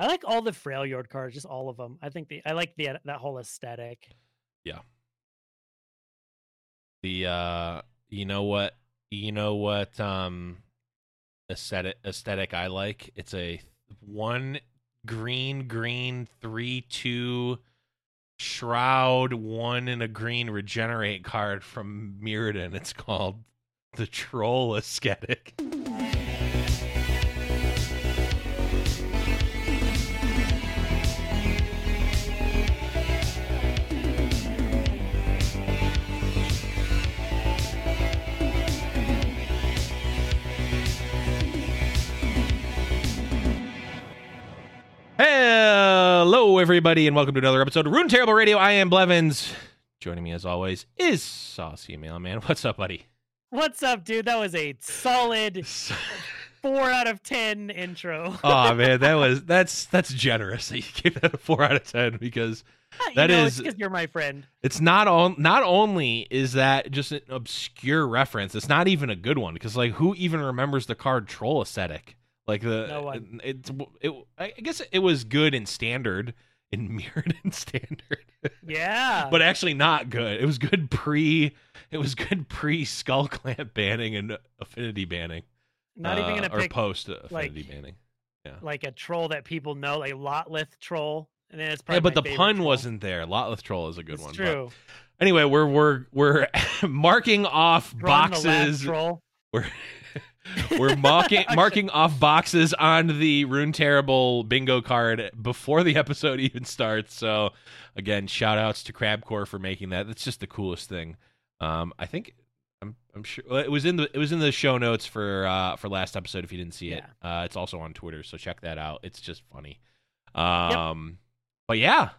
I like all the Freljord cards, just all of them. I think the I like the that whole aesthetic. Yeah. The uh, you know what, you know what, um, aesthetic aesthetic I like. It's a one green green three two shroud one and a green regenerate card from Mirrodin. It's called the Troll Aesthetic. Hello, everybody, and welcome to another episode of Rune Terrible Radio. I am Blevins. Joining me, as always, is Saucy Mailman. What's up, buddy? What's up, dude? That was a solid four out of ten intro. oh man, that was that's that's generous. That you gave that a four out of ten because uh, You know, is- because you're my friend. it's not on. Not only is that just an obscure reference, it's not even a good one because like who even remembers the card Troll Aesthetic? Like the No one. it's it, I guess it was good in standard in Mirrodin standard. Yeah, but actually not good. It was good pre. It was good pre Skullclamp banning and Affinity banning. not even uh, gonna or pick post Affinity like- banning. Yeah. Like a troll that people know, like Lotleth troll, and then it's probably Yeah, but the pun troll. wasn't there. Lotleth Troll is a good It's one. true. Anyway, we're we're we're marking off Drawn the boxes. troll. We're we're marking marking off boxes on the Rune Terrible bingo card before the episode even starts. So again, shout outs to Crabcore for making that. That's just the coolest thing. Um, I think I'm I'm sure well, it was in the it was in the show notes for uh for last episode. If you didn't see it, uh, it's also on Twitter. So check that out. It's just funny. Um, but yeah,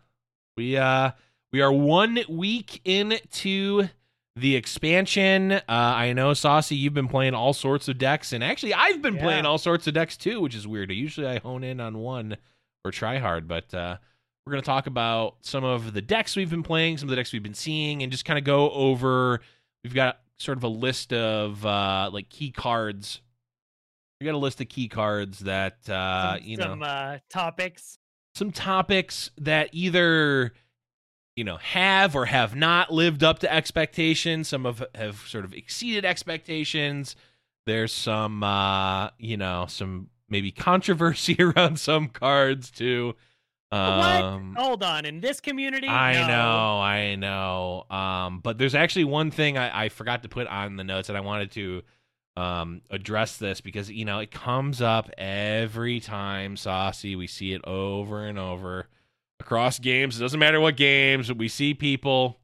we uh we are one week into the expansion. Uh, I know, Saucy, you've been playing all sorts of decks, and actually, I've been Yeah. playing all sorts of decks too, which is weird. Usually, I hone in on one or try hard, but uh, we're going to talk about some of the decks we've been playing, some of the decks we've been seeing, and just kind of go over. We've got sort of a list of uh, like key cards. We got a list of key cards that uh, some, you know some uh, topics. some topics that either you know have or have not lived up to expectations some of have sort of exceeded expectations there's some uh you know some maybe controversy around some cards too um what? Hold on. In this community, I No. know, I know. Um, but there's actually one thing I, I forgot to put on the notes, and I wanted to um address this because you know it comes up every time saucy we see it over and over across games. It doesn't matter what games. We see people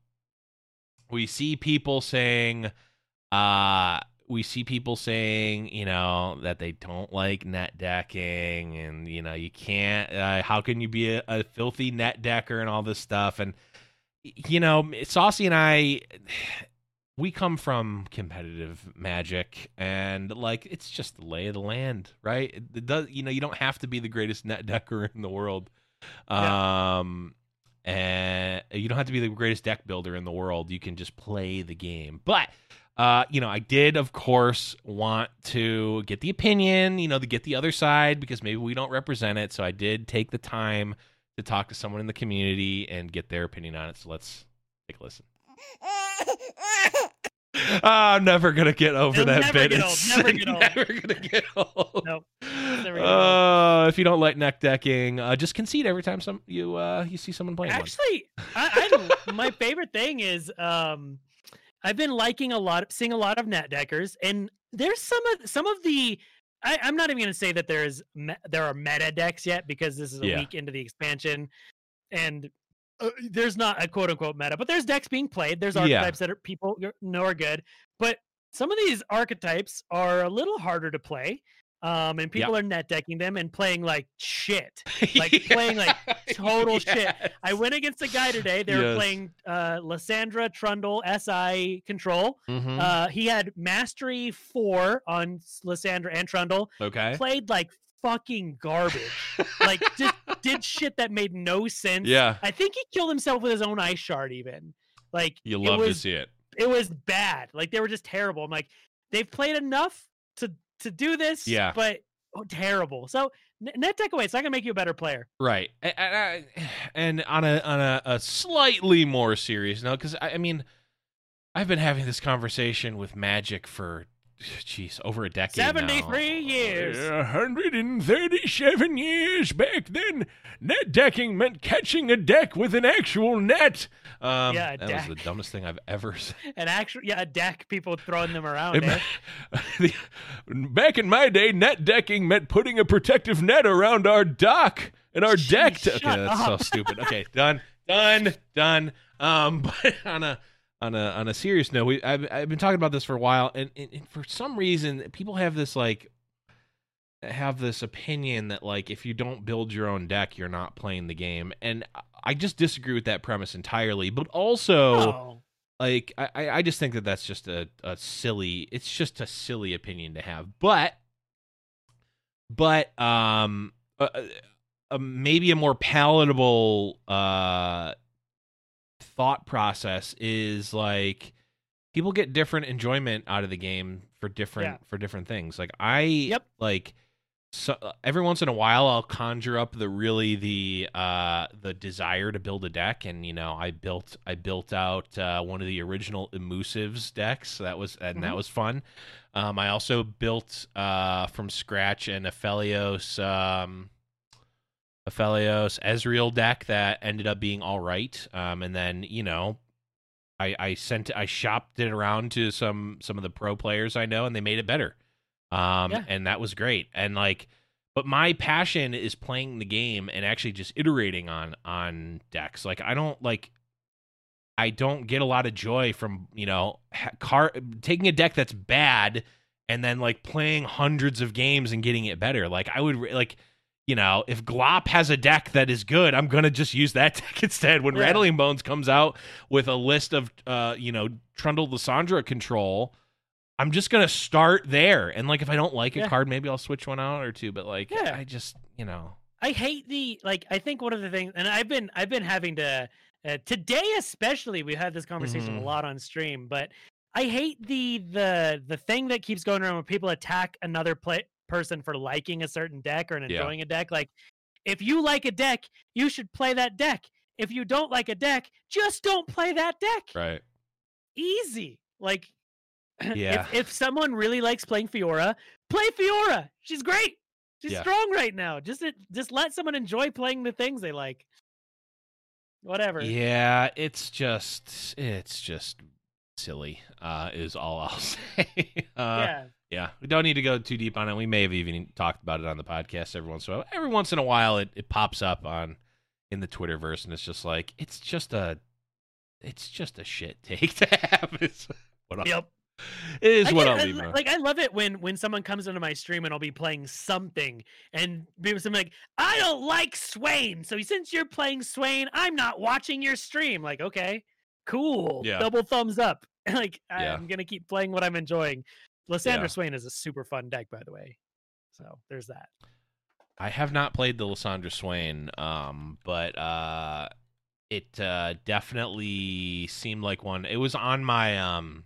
we see people saying uh we see people saying you know that they don't like net decking and you know you can't uh, how can you be a, a filthy net decker and all this stuff? And you know saucy and i we come from competitive magic and like it's just the lay of the land right? It, does you know you don't have to be the greatest net decker in the world um and you don't have to be the greatest deck builder in the world you can just play the game but uh, you know, I did, of course, want to get the opinion, you know, to get the other side because maybe we don't represent it. So I did take the time to talk to someone in the community and get their opinion on it. So let's take a listen. Ah, I'm never gonna get over It'll that never bit. get old, It's never get old. never gonna get old. Nope. Never get Uh, if you don't like neck decking, uh, just concede every time some you uh you see someone playing. Actually, I, I my favorite thing is um, I've been liking a lot, seeing a lot of net deckers, and there's some of some of the. I, I'm not even going to say that there's me, there are meta decks yet because this is a Yeah. week into the expansion, and uh, there's not a quote unquote meta, but there's decks being played. There's Yeah. archetypes that are people know are good, but some of these archetypes are a little harder to play. Um, and people are net decking them and playing like shit. like, playing, like, total shit. I went against a guy today. They were playing uh, Lissandra Trundle SI control. Mhm. Uh, he had mastery four on Lissandra and Trundle. okay. Played like fucking garbage. like just did shit that made no sense. Yeah, I think he killed himself with his own ice shard. Even like you love to see it. it was bad. Like they were just terrible. I'm like, they've played enough to to do this, Yeah. but oh, terrible. So net deck away. It's not gonna make you a better player. Right. And, and on a on a, a slightly more serious note, because I, I mean, I've been having this conversation with Magic for jeez, over a decade. 73 now. years. 137 years back then. Net decking meant catching a deck with an actual net. Um, Yeah, a that deck. was the dumbest thing I've ever said. An actual, yeah, a deck. People throwing them around. eh? Back in my day, net decking meant putting a protective net around our dock and our Jeez, deck. To- okay, that's so stupid. Okay, done, done, done. Um, but on a on a on a serious note, we I've, I've been talking about this for a while, and, and, and for some reason, people have this like have this opinion that like if you don't build your own deck, you're not playing the game, and I- just disagree with that premise entirely. But also Oh, like I, I I just think that that's just a, a silly it's just a silly opinion to have but but um uh, uh, maybe a more palatable uh thought process is like people get different enjoyment out of the game for different Yeah. for different things like i Yep. like so every once in a while I'll conjure up the really the uh the desire to build a deck and you know I built I built out uh, one of the original Elusives decks that was and that Mhm. was fun. Um I also built uh from scratch an Aphelios um Aphelios Ezreal deck that ended up being all right. Um and then, you know, I I sent I shopped it around to some some of the pro players I know and they made it better. Um Yeah. and that was great. And like but my passion is playing the game and actually just iterating on on decks. Like I don't like I don't get a lot of joy from, you know, ha- car taking a deck that's bad and then like playing hundreds of games and getting it better. Like I would like you know, if Glop has a deck that is good, I'm gonna just use that deck instead. When Yeah. Rattling Bones comes out with a list of, uh, you know, Trundle Lissandra control, I'm just gonna start there. And like, if I don't like a card, maybe I'll switch one out or two. But like, Yeah. I just, you know, I hate the like. I think one of the things, and I've been I've been having to uh, today especially. We had this conversation Mhm. a lot on stream, but I hate the the the thing that keeps going around when people attack another play person for liking a certain deck or and Yeah. enjoying a deck. Like, if you like a deck, you should play that deck. If you don't like a deck, just don't play that deck. right? Easy. Like, Yeah. if if someone really likes playing Fiora, play Fiora. She's great. She's Yeah. strong right now. Just just let someone enjoy playing the things they like. Whatever. Yeah, it's just, it's just silly. Uh, is all I'll say. uh, yeah. Yeah, we don't need to go too deep on it. We may have even talked about it on the podcast every once in a while. Every once in a while, it, it pops up on in the Twitterverse, and it's just like it's just a, it's just a shit take to have. It's what I'll, Yep. it is I what get- I'll I- leave. my- like I love it when when someone comes into my stream and I'll be playing something and people something like I don't like Swain, so since you're playing Swain, I'm not watching your stream. Like okay, cool, Yeah. double thumbs up. like Yeah. I'm gonna keep playing what I'm enjoying. Lissandra Yeah. Swain is a super fun deck, by the way. So there's that. I have not played the Lissandra Swain, um, but uh, it uh, definitely seemed like one. It was on my um,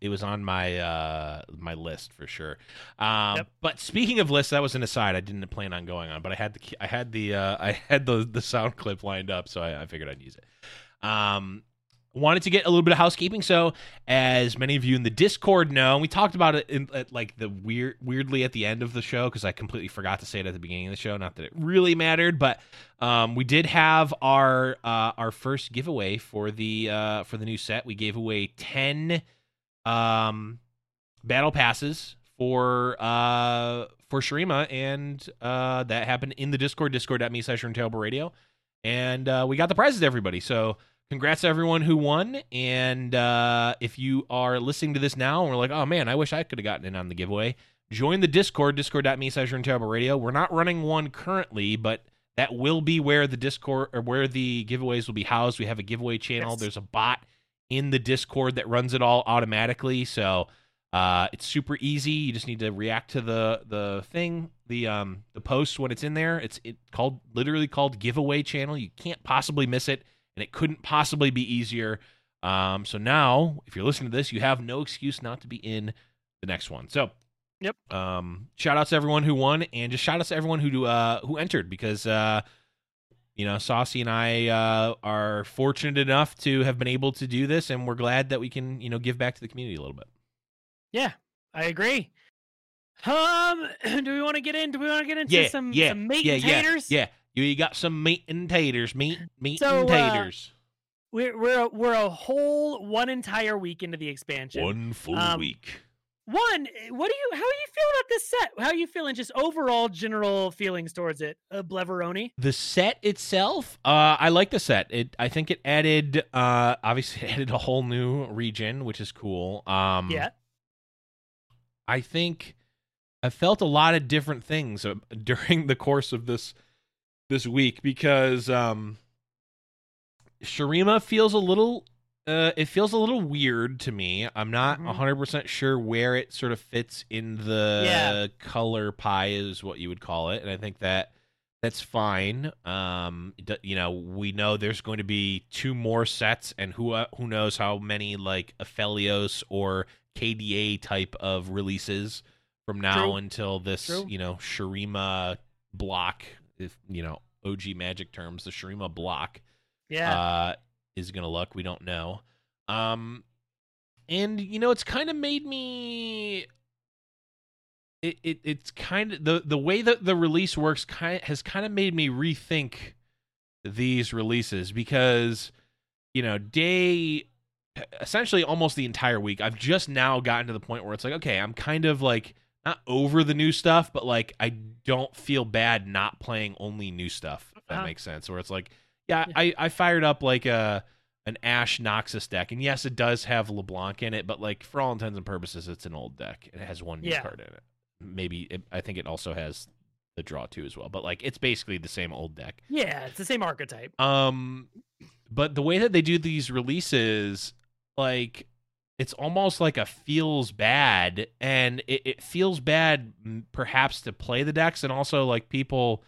it was on my uh my list for sure. Um, Yep. But speaking of lists, that was an aside. I didn't plan on going on, but I had the I had the uh, I had the the sound clip lined up, so I, I figured I'd use it. Um, wanted to get a little bit of housekeeping. So, as many of you in the Discord know, and we talked about it in at like the weird, weirdly at the end of the show because I completely forgot to say it at the beginning of the show. Not that it really mattered, but um, we did have our uh, our first giveaway for the uh, for the new set. We gave away ten um, battle passes for uh, for Shurima, and uh, that happened in the Discord, discord.me slash Table Radio. And uh, we got the prizes to everybody. So congrats to everyone who won. And uh, if you are listening to this now and we're like, oh man, I wish I could have gotten in on the giveaway, join the Discord, discord.me slash Radio. We're not running one currently, but that will be where the Discord or where the giveaways will be housed. We have a giveaway channel. Yes. There's a bot in the Discord that runs it all automatically. So uh, it's super easy. You just need to react to the the thing, the um the post when it's in there. It's it called literally called giveaway channel. You can't possibly miss it, and it couldn't possibly be easier. Um, so now if you're listening to this, you have no excuse not to be in the next one. So Yep. Um, shout outs to everyone who won, and just shout outs to everyone who uh who entered because uh, you know, Saucy and I uh are fortunate enough to have been able to do this, and we're glad that we can you know give back to the community a little bit. Yeah, I agree. Um, do we want to get in? Do we want to get into Yeah, some yeah, some meat yeah, and yeah. Yeah, you, you got some meat and taters, meat, meat So, and uh, taters. We're we're we're a whole one entire week into the expansion. One full um, week. One, what do you? How are you feeling about this set? How are you feeling? Just overall general feelings towards it, uh, Bleveroni. The set itself, uh, I like the set. It, I think it added, uh, obviously, it added a whole new region, which is cool. Um, Yeah, I think I felt a lot of different things uh, during the course of this this week because um Shurima feels a little uh it feels a little weird to me. I'm not Mhm. 100% sure where it sort of fits in the Yeah. color pie is what you would call it and I think that that's fine. Um you know, we know there's going to be two more sets and who uh, who knows how many like Aphelios or KDA type of releases from now True. until this, True. you know, Shurima block, if you know, OG Magic terms, the Shurima block yeah, uh, is gonna look. We don't know. Um, and you know, it's kind of made me. It, it it's kind of the the way that the release works kind has kind of made me rethink these releases because you know day essentially almost the entire week I've just now gotten to the point where it's like okay I'm kind of like not over the new stuff but like I don't feel bad not playing only new stuff if that Uh-huh. makes sense where it's like yeah, Yeah. I I fired up like a an Ashe Noxus deck and yes it does have LeBlanc in it but like for all intents and purposes it's an old deck it has one new Yeah. card in it maybe it, I think it also has the draw too as well but like it's basically the same old deck yeah. It's the same archetype. um, but the way that they do these releases, like it's almost like a feels bad, and it, it feels bad perhaps to play the decks, and also like people,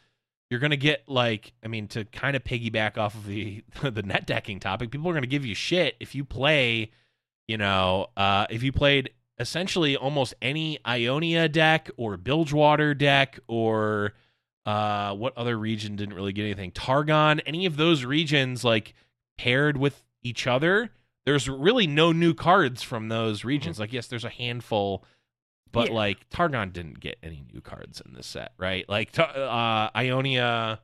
you're gonna get like, I mean, to kind of piggyback off of the the net decking topic, people are gonna give you shit if you play, you know, uh, if you played essentially almost any Ionia deck or Bilgewater deck or uh what other region didn't really get anything? Targon any of those regions like paired with each other there's really no new cards from those regions like yes there's a handful but Yeah. like targon didn't get any new cards in this set right like uh ionia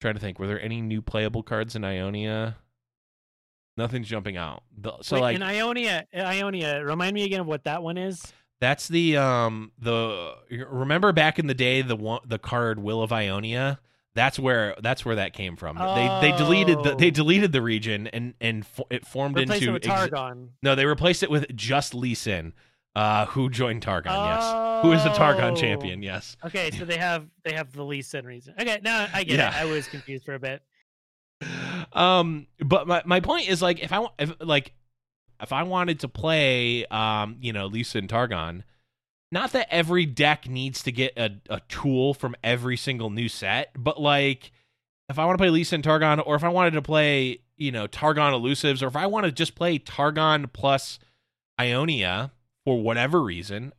trying to think were there any new playable cards in ionia nothing's jumping out so Wait, like in Ionia, Ionia, remind me again of what that one is. that's the um the remember back in the day the one the card Will of Ionia. That's where that's where that came from. They they deleted the they Oh. deleted the region and and fo- it formed Replace it into with ex- Targon. no they replaced it with just Lee Sin, uh, who joined Targon. Yes, who is a Targon Oh. champion. Yes. Okay, so they have they have the Lee Sin reason. Okay, now I get Yeah. it. I was confused for a bit. um but my, my point is like if i if like if i wanted to play um you know lee sin targon not that every deck needs to get a, a tool from every single new set but like if i want to play lee sin targon or if i wanted to play you know targon elusives or if i want to just play targon plus ionia for whatever reason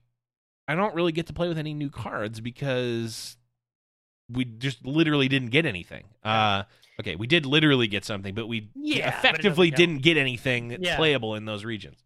i don't really get to play with any new cards because we just literally didn't get anything uh Okay, we did literally get something, but we Yeah, effectively doesn't didn't get anything Yeah. playable in those regions.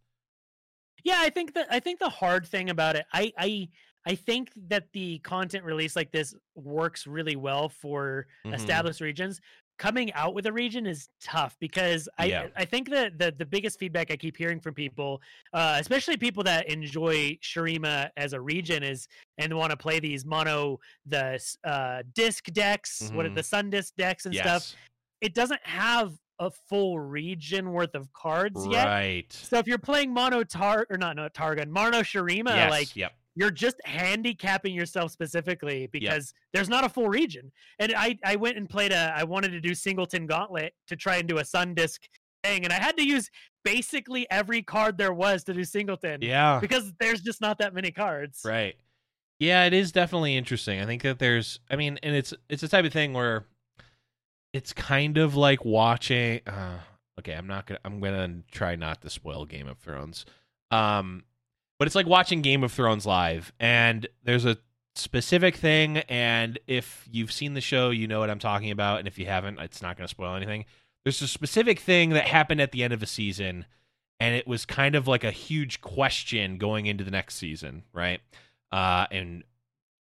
Yeah, I think that I think the hard thing about it, I I I think that the content release like this works really well for Mhm. established regions. Coming out with a region is tough because I Yeah. I think that the the biggest feedback I keep hearing from people, uh, especially people that enjoy Shurima as a region, is and want to play these mono the uh, disc decks, what are Mhm. the sun disc decks and yes. stuff. It doesn't have a full region worth of cards yet. Right. So if you're playing mono tar or not no Targon, mono Shurima, yes. like yep. you're just handicapping yourself specifically because there's not a full region. And I I went and played a I wanted to do singleton gauntlet to try and do a sun disc thing, and I had to use basically every card there was to do singleton Yeah. because there's just not that many cards. Right. Yeah, it is definitely interesting. I think that there's I mean, and it's it's the type of thing where it's kind of like watching uh okay, I'm not to I'm to try not to spoil Game of Thrones. Um but it's like watching Game of Thrones live, and there's a specific thing, and if you've seen the show, you know what I'm talking about, and if you haven't, it's not to spoil anything. There's a specific thing that happened at the end of a season, and it was kind of like a huge question going into the next season, right? Uh, and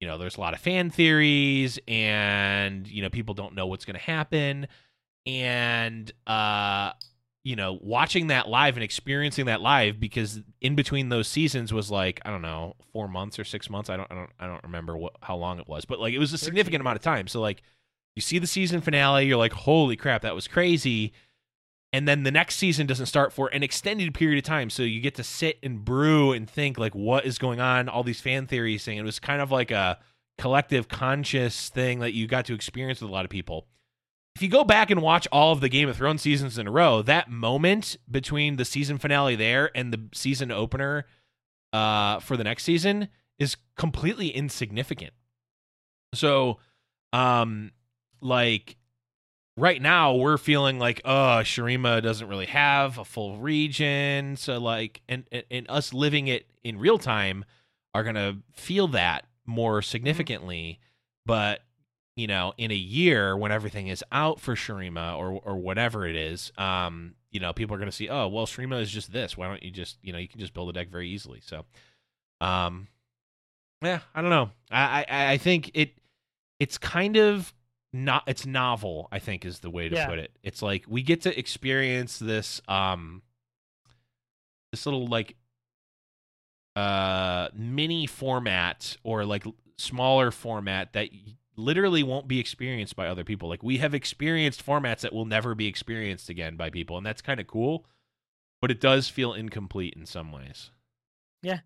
you know, there's a lot of fan theories, and you know, people don't know what's going to happen, and uh, you know, watching that live and experiencing that live because in between those seasons was like I don't know four months or six months. I don't I don't I don't remember what how long it was, but like it was a significant amount of time. So like you see the season finale, you're like, holy crap, that was crazy. And then the next season doesn't start for an extended period of time. So you get to sit and brew and think like what is going on, all these fan theories thing. It was kind of like a collective conscious thing that you got to experience with a lot of people if you go back and watch all of the Game of Thrones seasons in a row, that moment between the season finale there and the season opener uh, for the next season is completely insignificant. So, um, like right now we're feeling like, oh, Shurima doesn't really have a full region, so like, and and, and us living it in real time are gonna feel that more significantly. But you know, in a year when everything is out for Shurima or or whatever it is, um, you know, people are going to see, oh, well, Shurima is just this. Why don't you just, you know, you can just build a deck very easily. So, um, yeah, I don't know. I I, I think it it's kind of not it's novel. I think is the way to Yeah. put it. It's like we get to experience this um this little like uh mini format or like smaller format that literally won't be experienced by other people. Like we have experienced formats that will never be experienced again by people, and that's kind of cool. But it does feel incomplete in some ways. Yeah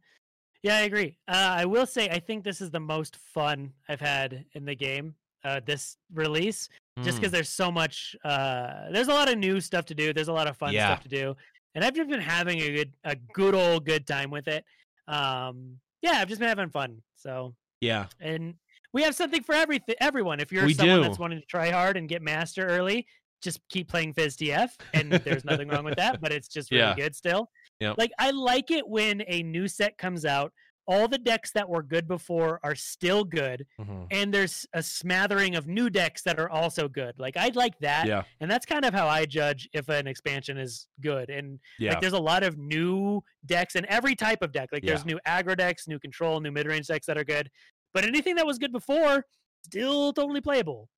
yeah, I agree. Uh, I will say I think this is the most fun I've had in the game. Uh, this release, just because there's so much. Uh, there's a lot of new stuff to do. There's a lot of fun Yeah. stuff to do, and I've just been having a good, a good old good time with it. Um, yeah, I've just been having fun. So, yeah, and we have something for everything, everyone. If you're We someone do. that's wanting to try hard and get master early, just keep playing Fizz TF, and there's nothing wrong with that. But it's just really Yeah. good still. Yep. Like I like it when a new set comes out. All the decks that were good before are still good, Mhm. and there's a smattering of new decks that are also good. Like i'd like that, yeah, and that's kind of how I judge if an expansion is good. And yeah, like there's a lot of new decks and every type of deck. Like there's Yeah. new aggro decks, new control, new mid range decks that are good. But anything that was good before, still totally playable.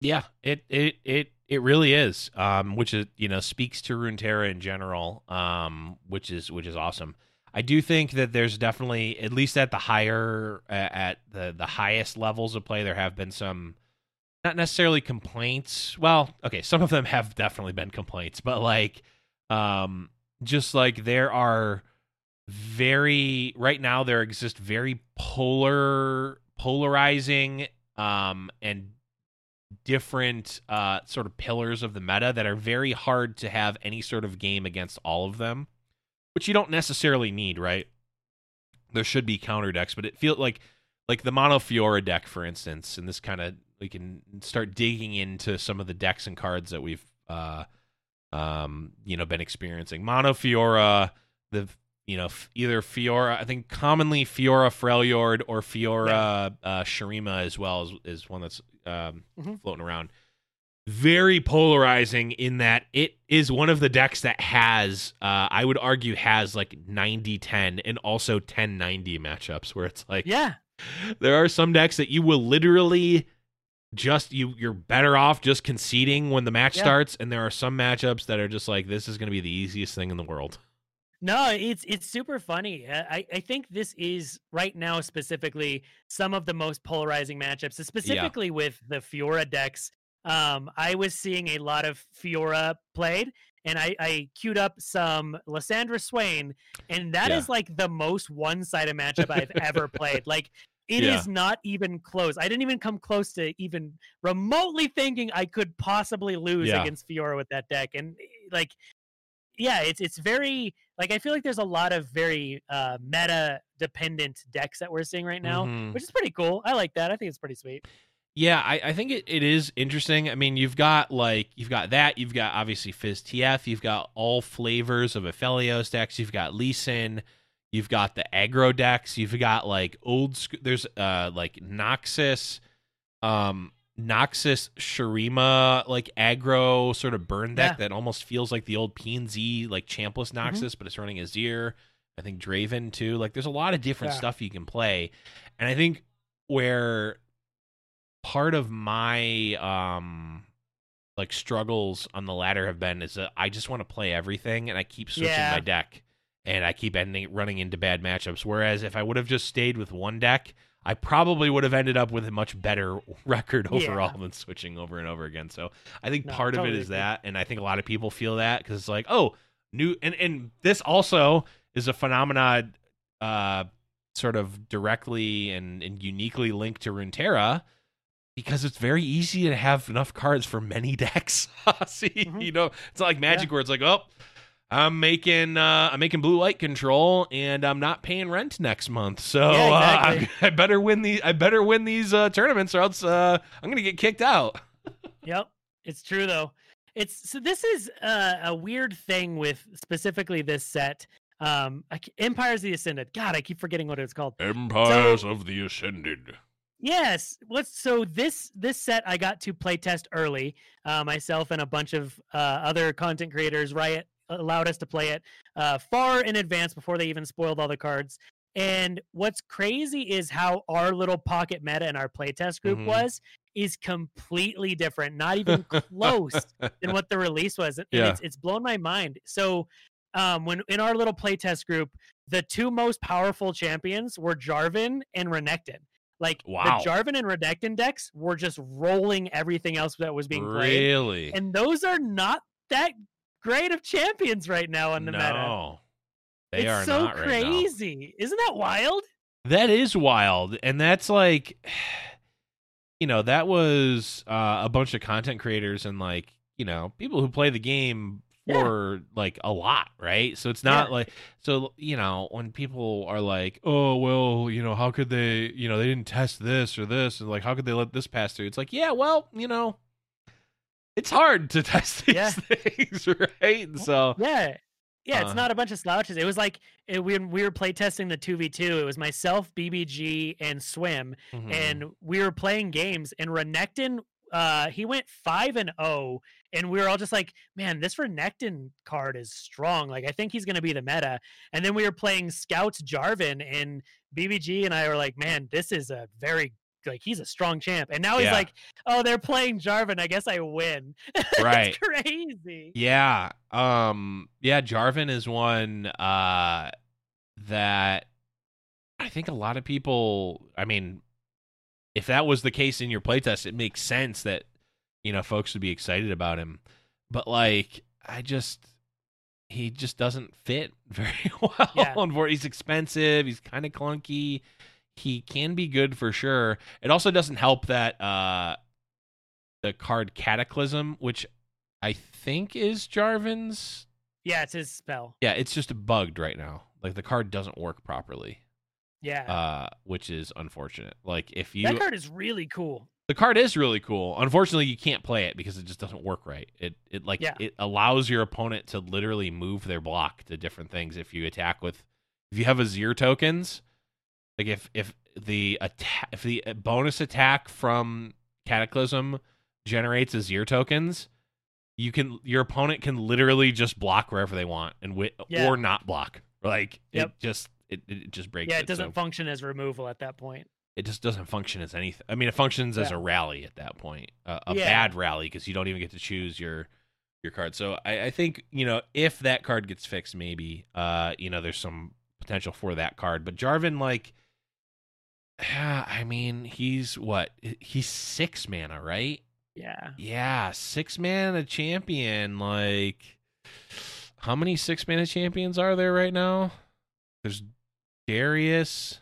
yeah. It it it it really is. Um, which is you know speaks to Runeterra in general. Um, which is which is awesome. I do think that there's definitely at least at the higher uh, at the the highest levels of play there have been some not necessarily complaints. Well, okay, some of them have definitely been complaints, but like um just like there are very right now there exist very polar polarizing um and different uh sort of pillars of the meta that are very hard to have any sort of game against all of them which you don't necessarily need right? There should be counter decks but it feels like like the mono fiora deck for instance and this kind of we can start digging into some of the decks and cards that we've uh um you know been experiencing. Mono fiora the you know f- either fiora i think commonly fiora freljord or fiora uh shurima as well is, is one that's um Mhm. floating around very polarizing in that it is one of the decks that has uh i would argue has like 90-10 and also 10-90 matchups where it's like Yeah. there are some decks that you will literally just you you're better off just conceding when the match Yeah. starts and there are some matchups that are just like this is going to be the easiest thing in the world No, it's it's super funny. I I think this is right now specifically some of the most polarizing matchups, specifically with the Fiora decks. Um, I was seeing a lot of Fiora played, and I I queued up some Lissandra Swain, and that is Yeah. like the most one-sided matchup I've ever played. Like. it is Yeah. not even close. I didn't even come close to even remotely thinking I could possibly lose Yeah. against Fiora with that deck. And eh, like, yeah, it's it's very like I feel like there's a lot of very uh, meta dependent decks that we're seeing right now, Mhm. which is pretty cool. I like that. I think it's pretty sweet. Yeah, I, I think it, it is interesting. I mean, you've got like you've got that, you've got obviously Fizz TF, you've got all flavors of Aphelios decks, you've got Lee Sin, You've got the aggro decks. You've got like old. There's uh like Noxus, um Noxus Shurima like aggro sort of burn deck Yeah. that almost feels like the old P and Z like Champless Noxus, but it's running Azir. I think Draven too. Like there's a lot of different Yeah. stuff you can play, and I think where part of my um like struggles on the ladder have been is that I just want to play everything and I keep switching Yeah. my deck and I keep ending running into bad matchups. Whereas if I would have just stayed with one deck, I probably would have ended up with a much better record Yeah. overall than switching over and over again. So I think No, part of it totally is that, and I think a lot of people feel that because it's like, oh, new and and this also is a phenomenon, uh, sort of directly and, and uniquely linked to Runeterra because it's very easy to have enough cards for many decks. See, Mhm. you know, it's not like Magic where it's like, oh, I'm making uh, I'm making blue light control and I'm not paying rent next month, so Yeah, uh. I, I better win the I better win these uh, tournaments or else uh, I'm gonna get kicked out. Yep, it's true though. It's so this is uh, a weird thing with specifically this set. Um, Empires of the Ascended. God, I keep forgetting what it's called. Empires of the Ascended. Yes. What's so this this set I got to play test early. Uh, myself and a bunch of uh, other content creators. Riot allowed us to play it uh, far in advance before they even spoiled all the cards. And what's crazy is how our little pocket meta in our playtest group Mhm. was is completely different. Not even close than what the release was. And Yeah. it's it's blown my mind. So um when in our little playtest group, the two most powerful champions were Jarvan and Renekton. Like Wow. the Jarvan and Renekton decks were just rolling everything else that was being played. Really? And those are not that great of champions right now on the meta. no, they it's are so not right crazy. Isn't that wild? That is wild, and that's like, you know, that was uh, a bunch of content creators and like, you know, people who play the game Yeah. for like a lot, right? So it's not Yeah. like, so you know, when people are like, oh well, you know, how could they, you know, they didn't test this or this, and like, how could they let this pass through? It's like, yeah, well, you know, it's hard to test these Yeah. things, right? So Yeah. Yeah, it's Uh, not a bunch of slouches. It was like it, when we were playtesting the 2v2, it was myself, BBG, and Swim, mhm. and we were playing games, and Renekton, uh, he went 5 and 0, and we were all just like, man, this Renekton card is strong. Like, I think he's going to be the meta. And then we were playing Scouts Jarvan, and BBG and I were like, man, this is a very like he's a strong champ. And now he's Yeah. like, oh, they're playing Jarvan. I guess I win. Right. it's crazy. Yeah. Um yeah, Jarvan is one uh that I think a lot of people I mean if that was the case in your playtest, it makes sense that you know folks would be excited about him. But like I just he just doesn't fit very well. Yeah. Unfor- He's expensive, he's kind of clunky. He can be good for sure. It also doesn't help that uh the card Cataclysm, which I think is Jarvan's. Yeah, it's his spell. Yeah, it's just bugged right now. Like the card doesn't work properly, Yeah. uh, which is unfortunate. Like if you, that card is really cool. the card is really cool. Unfortunately, you can't play it because it just doesn't work right. It it like Yeah. it allows your opponent to literally move their block to different things if you attack with if you have Azir tokens. Like if if the attack if the uh, bonus attack from Cataclysm generates Azir tokens, you can your opponent can literally just block wherever they want and wi- Yeah. or not block. Like Yep. it just it, it just breaks. Yeah, it it doesn't so function as removal at that point. it just doesn't function as anything. I mean, it functions as a rally at that point, uh, a Yeah. bad rally because you don't even get to choose your your card. So I, I think you know if that card gets fixed, maybe uh you know there's some potential for that card. But Jarvan, like, yeah, I mean, he's what? He's six mana, right? Yeah. Yeah, six mana champion. Like, how many six mana champions are there right now? There's Darius.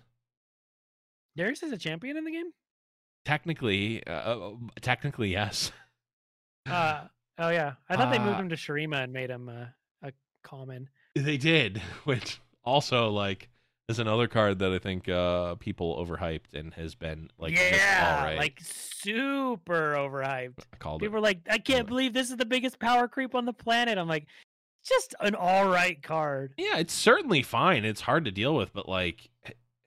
Darius is a champion in the game? Technically, uh, uh, technically, yes. Uh oh yeah. I thought they moved Uh, him to Shurima and made him uh, a common. They did, which also like is another card that I think uh people overhyped and has been like yeah, right. like super overhyped. I called People it. were like, I can't Yeah. believe this is the biggest power creep on the planet. I'm like, just an all right card. Yeah, it's certainly fine. It's hard to deal with, but like,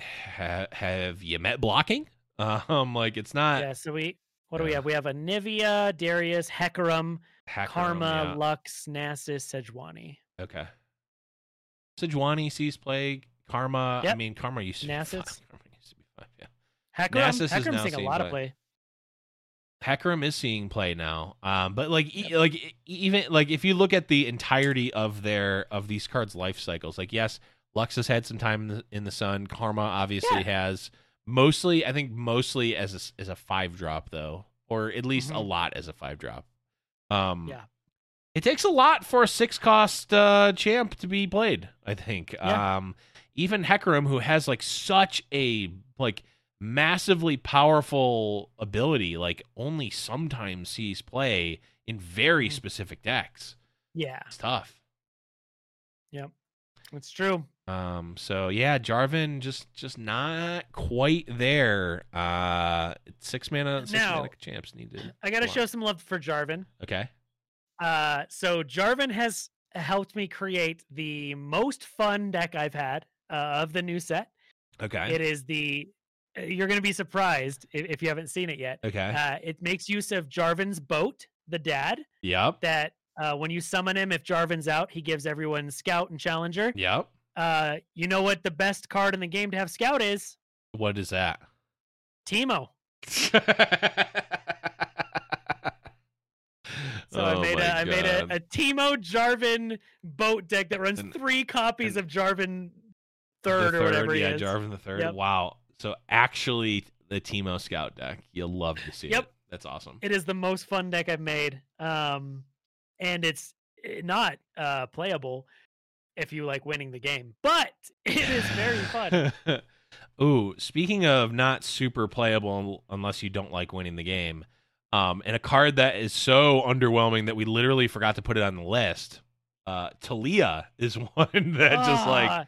ha- have you met blocking? Um, like it's not yeah. So we what do we have? We have Anivia, Darius, Hecarim, hacker Karma, yeah. Lux, Nasus, Sejuani. Okay. Sejuani sees plague. Karma. I mean, Karma used to be fine. Nasus. Karma used to be fine. Yeah. Hecarim, Nasus is Hecarim's now seeing a lot of play. Hecarim is seeing play now. Um, but like, e- like e- even like if you look at the entirety of their of these cards' life cycles, like yes, Lux has had some time in the, in the sun. Karma obviously has mostly, I think, mostly as a, as a five drop though, or at least a Mhm. lot as a five drop. Um, Yeah. it takes a lot for a six cost uh, champ to be played. I think. Yeah. Um, even Hecarim, who has like such a like massively powerful ability, like only sometimes sees play in very Mhm. specific decks. Yeah, It's tough. Yep. It's true. Um, so yeah, Jarvan just just not quite there. Uh, six mana, six Now- mana champs need to. I got to show some love for Jarvan. Okay. Uh, so Jarvan has helped me create the most fun deck I've had uh, of the new set. Okay. It is the. You're going to be surprised if, if you haven't seen it yet. okay. Uh, it makes use of Jarvan's boat, the dad. yep. That uh, when you summon him, if Jarvan's out, he gives everyone Scout and Challenger. Yep. Uh, you know what the best card in the game to have Scout is? What is that? Teemo. So Oh I made a I made a, a Teemo Jarvan boat deck that runs And- three copies and of Jarvan The third, or whatever he yeah, is. Jarvan the third. Yep. Wow. So actually, the Teemo Scout deck, you'll love to see Yep. it. That's awesome. It is the most fun deck I've made. Um, and it's eh, not uh playable if you like winning the game, but it is very fun. Ooh, speaking of not super playable unless you don't like winning the game, um, and a card that is so underwhelming that we literally forgot to put it on the list. Uh, Taliyah is one that just like, Ah,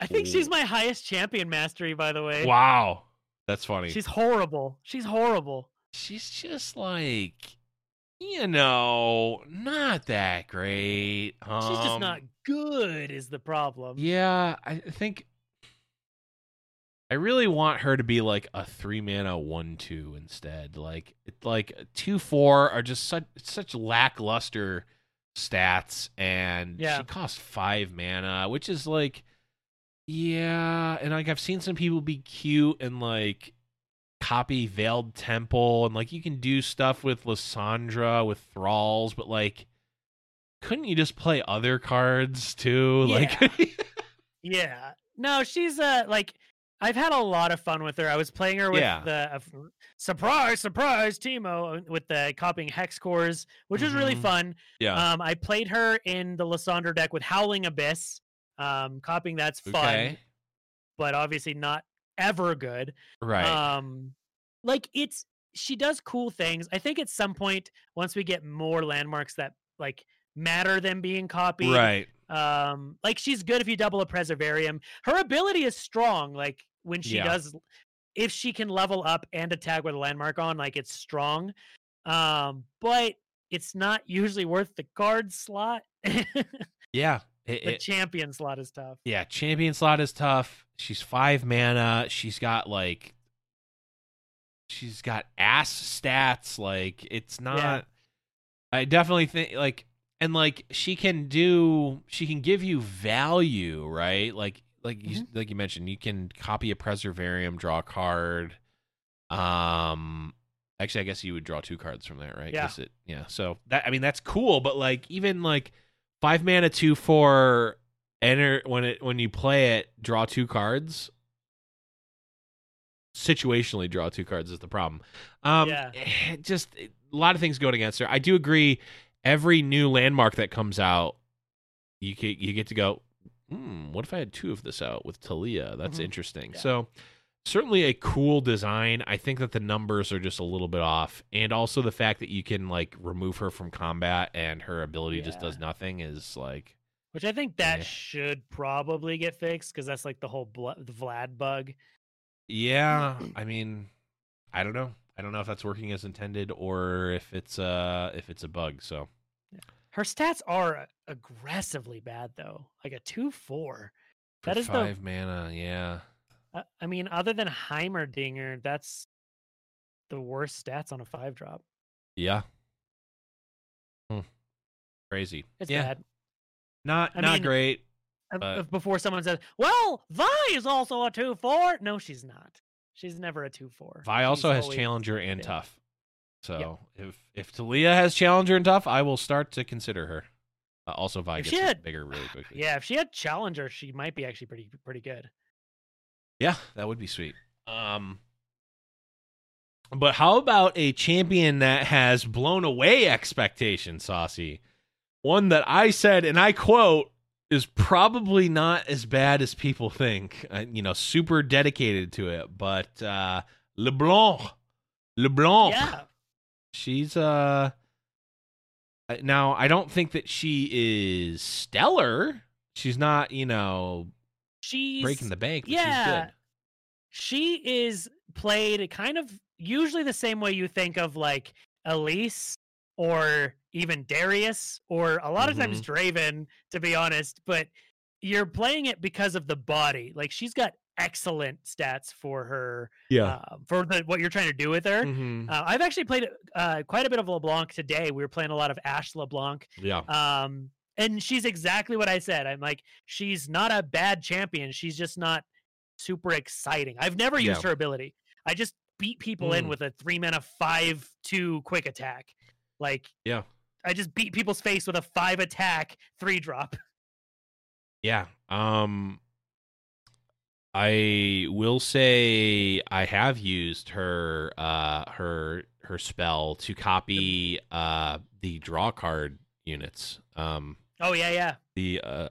I think she's my highest champion mastery, by the way. wow, that's funny. She's horrible. She's horrible. she's just like you know not that great She's just Um, not good. Is the problem? yeah i think i really want her to be like a three mana one two instead like like two four are just such such lackluster stats and Yeah. she costs five mana which is like yeah and like i've seen some people be cute and like copy Veiled Temple and like you can do stuff with Lissandra with thralls, but like couldn't you just play other cards too? Like Yeah. No, she's uh like I've had a lot of fun with her. I was playing her with Yeah. the uh, surprise, surprise Teemo uh, with the copying hex cores, which was really Mhm. fun. yeah. Um, I played her in the Lissandra deck with Howling Abyss. Um, copying that's fun, okay. but obviously not ever good. Right. Um, like it's she does cool things. I think at some point once we get more landmarks that like matter than being copied, right. um, like she's good if you double a Preservarium. Her ability is strong. Like when she Yeah. does, if she can level up and attack with a landmark on, like it's strong. Um, but it's not usually worth the card slot. Yeah. It, it- champion slot is tough. yeah, champion slot is tough. She's five mana. She's got like she's got ass stats. Like it's not I definitely think like and like she can do she can give you value, right? Like like you Mm-hmm. like you mentioned, you can copy a preservarium, draw a card. Um actually I guess you would draw two cards from that, right? Yeah. It, yeah. So that I mean that's cool, but like even like five mana two four enter when it when you play it, draw two cards. Situationally draw two cards is the problem. Um Yeah. just a lot of things going against her. I do agree every new landmark that comes out, you get, you get to go, hmm, what if I had two of this out with Taliyah? That's Mhm. interesting. Yeah. So certainly a cool design. I think that the numbers are just a little bit off. And also the fact that you can like remove her from combat and her ability just does nothing is like Which I think that Yeah. should probably get fixed because that's like the whole Bla- the Vlad bug. Yeah, I mean, I don't know. I don't know if that's working as intended or if it's uh if it's a bug. So Yeah. Her stats are aggressively bad though. Like a two four. That is the- five mana. Yeah. Uh, I mean, other than Heimerdinger, that's the worst stats on a five drop. Yeah. Hmm. Crazy. It's yeah. bad. Not I not mean, great. But- Before someone says, "Well, Vi is also a two four. No, she's not. She's never a two four. Vi also has challenger and yeah. tough. So if if Taliyah has challenger and tough, I will start to consider her. Uh, also, Vi If gets had- bigger really quickly. Yeah, if she had challenger, she might be actually pretty pretty good. Yeah, that would be sweet. Um, but how about a champion that has blown away expectations, Saucy? One that I said, and I quote, is probably not as bad as people think. Uh, you know, super dedicated to it, but uh, LeBlanc, LeBlanc, Yeah, she's uh. uh, Now, I don't think that she is stellar. She's not, you know, she's breaking the bank. But she's yeah. good. She is played kind of usually the same way you think of like Elise or even Darius or a lot of times Mm-hmm. Draven, to be honest. But you're playing it because of the body. Like she's got excellent stats for her Yeah. uh, for the what you're trying to do with her. Mhm. Uh, I've actually played uh, quite a bit of LeBlanc today. We were playing a lot of Ashe LeBlanc. Yeah. Um, and she's exactly what I said. I'm like, she's not a bad champion. She's just not super exciting. I've never used Yeah. her ability. I just beat people in Mm. with a three mana five two quick attack. Like, Yeah. I just beat people's face with a five attack three drop. Yeah. Um I will say I have used her uh her her spell to copy uh the draw card units. Um Oh yeah, yeah. the uh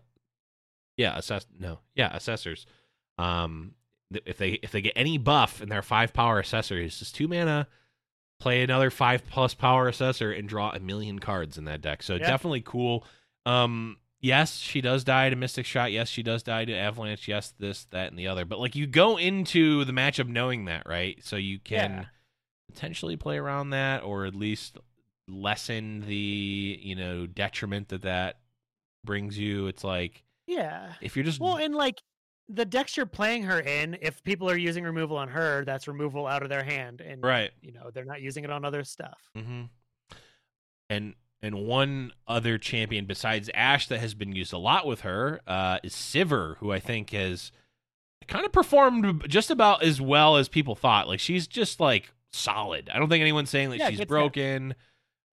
yeah, assess no. Yeah, assessors. Um th- if they if they get any buff in their 5 power assessor, it's just 2 mana play another 5 plus power assessor and draw a million cards in that deck. So Yeah. definitely cool. Um yes, she does die to Mystic Shot. Yes, she does die to Avalanche. Yes, this, that, and the other. But like you go into the matchup knowing that, right? So you can Yeah. potentially play around that, or at least lessen the you know detriment that that brings you. It's like Yeah. if you're just Well, and like the decks you're playing her in, if people are using removal on her, that's removal out of their hand, and right. you know they're not using it on other stuff. hmm And and one other champion besides Ashe that has been used a lot with her uh, is Sivir, who I think has kind of performed just about as well as people thought. Like she's just like solid. I don't think anyone's saying that Yeah, she's broken.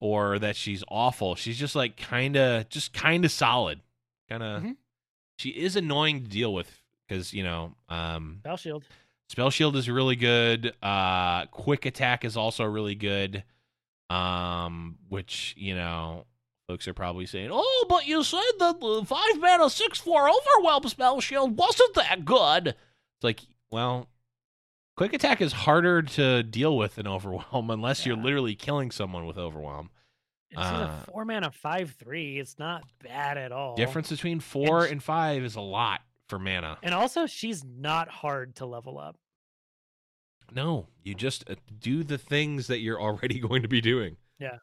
Or that she's awful. She's just like kind of just kind of solid. Kind of. Mhm. She is annoying to deal with because you know um, Spell Shield. Spell Shield is really good. Uh, Quick Attack is also really good. Um, which you know, folks are probably saying, "Oh, but you said that the five mana six four overwhelm Spell Shield wasn't that good." It's like, well, Quick Attack is harder to deal with than Overwhelm unless you're literally killing someone with Overwhelm. It's uh, a four mana five three. It's not bad at all. Difference between four sh- and five is a lot for mana. And also, she's not hard to level up. No, you just uh, do the things that you're already going to be doing. Yeah.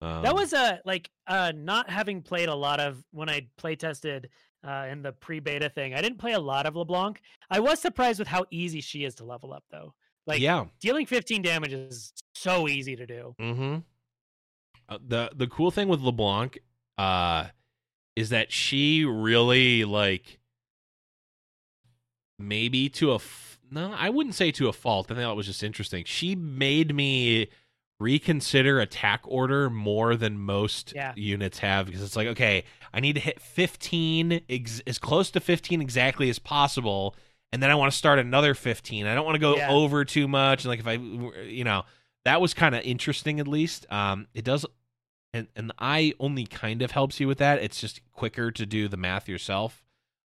Um, that was uh like uh not having played a lot of when I play tested uh in the pre-beta thing. I didn't play a lot of LeBlanc. I was surprised with how easy she is to level up though. Like yeah. dealing 15 damage is so easy to do. Mm-hmm. Uh, the the cool thing with LeBlanc, uh, is that she really like maybe to a f- no, I wouldn't say to a fault. I think that was just interesting. She made me reconsider attack order more than most Yeah. units have because it's like okay, I need to hit 15 ex- as close to 15 exactly as possible. And then I want to start another 15. I don't want to go Yeah. over too much. And like if I, you know, that was kind of interesting at least um it does and and the eye only kind of helps you with that it's just quicker to do the math yourself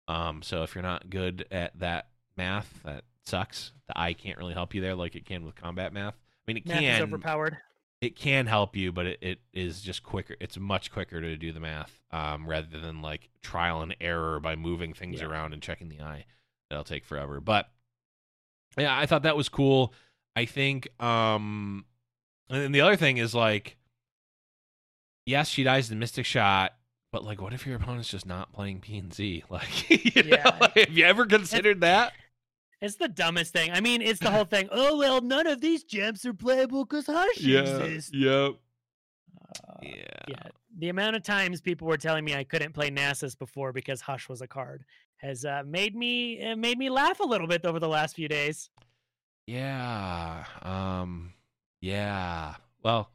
um so if you're not good at that math that sucks the eye can't really help you there like it can with combat math i mean it Math is can overpowered. It can help you but it, it is just quicker it's much quicker to do the math um rather than like trial and error by moving things Yeah. around and checking the eye that'll take forever but yeah i thought that was cool i think um and then the other thing is like yes she dies the mystic shot But like, what if your opponent's just not playing P and Z? Like, you know, Yeah. have you ever considered that? It's the dumbest thing. I mean, it's the whole thing. Oh well, none of these gems are playable because Hush exists. Yep. Uh, Yeah. yeah. The amount of times people were telling me I couldn't play Nasus before because Hush was a card has uh, made me uh, made me laugh a little bit over the last few days. Yeah. Um. Yeah. Well,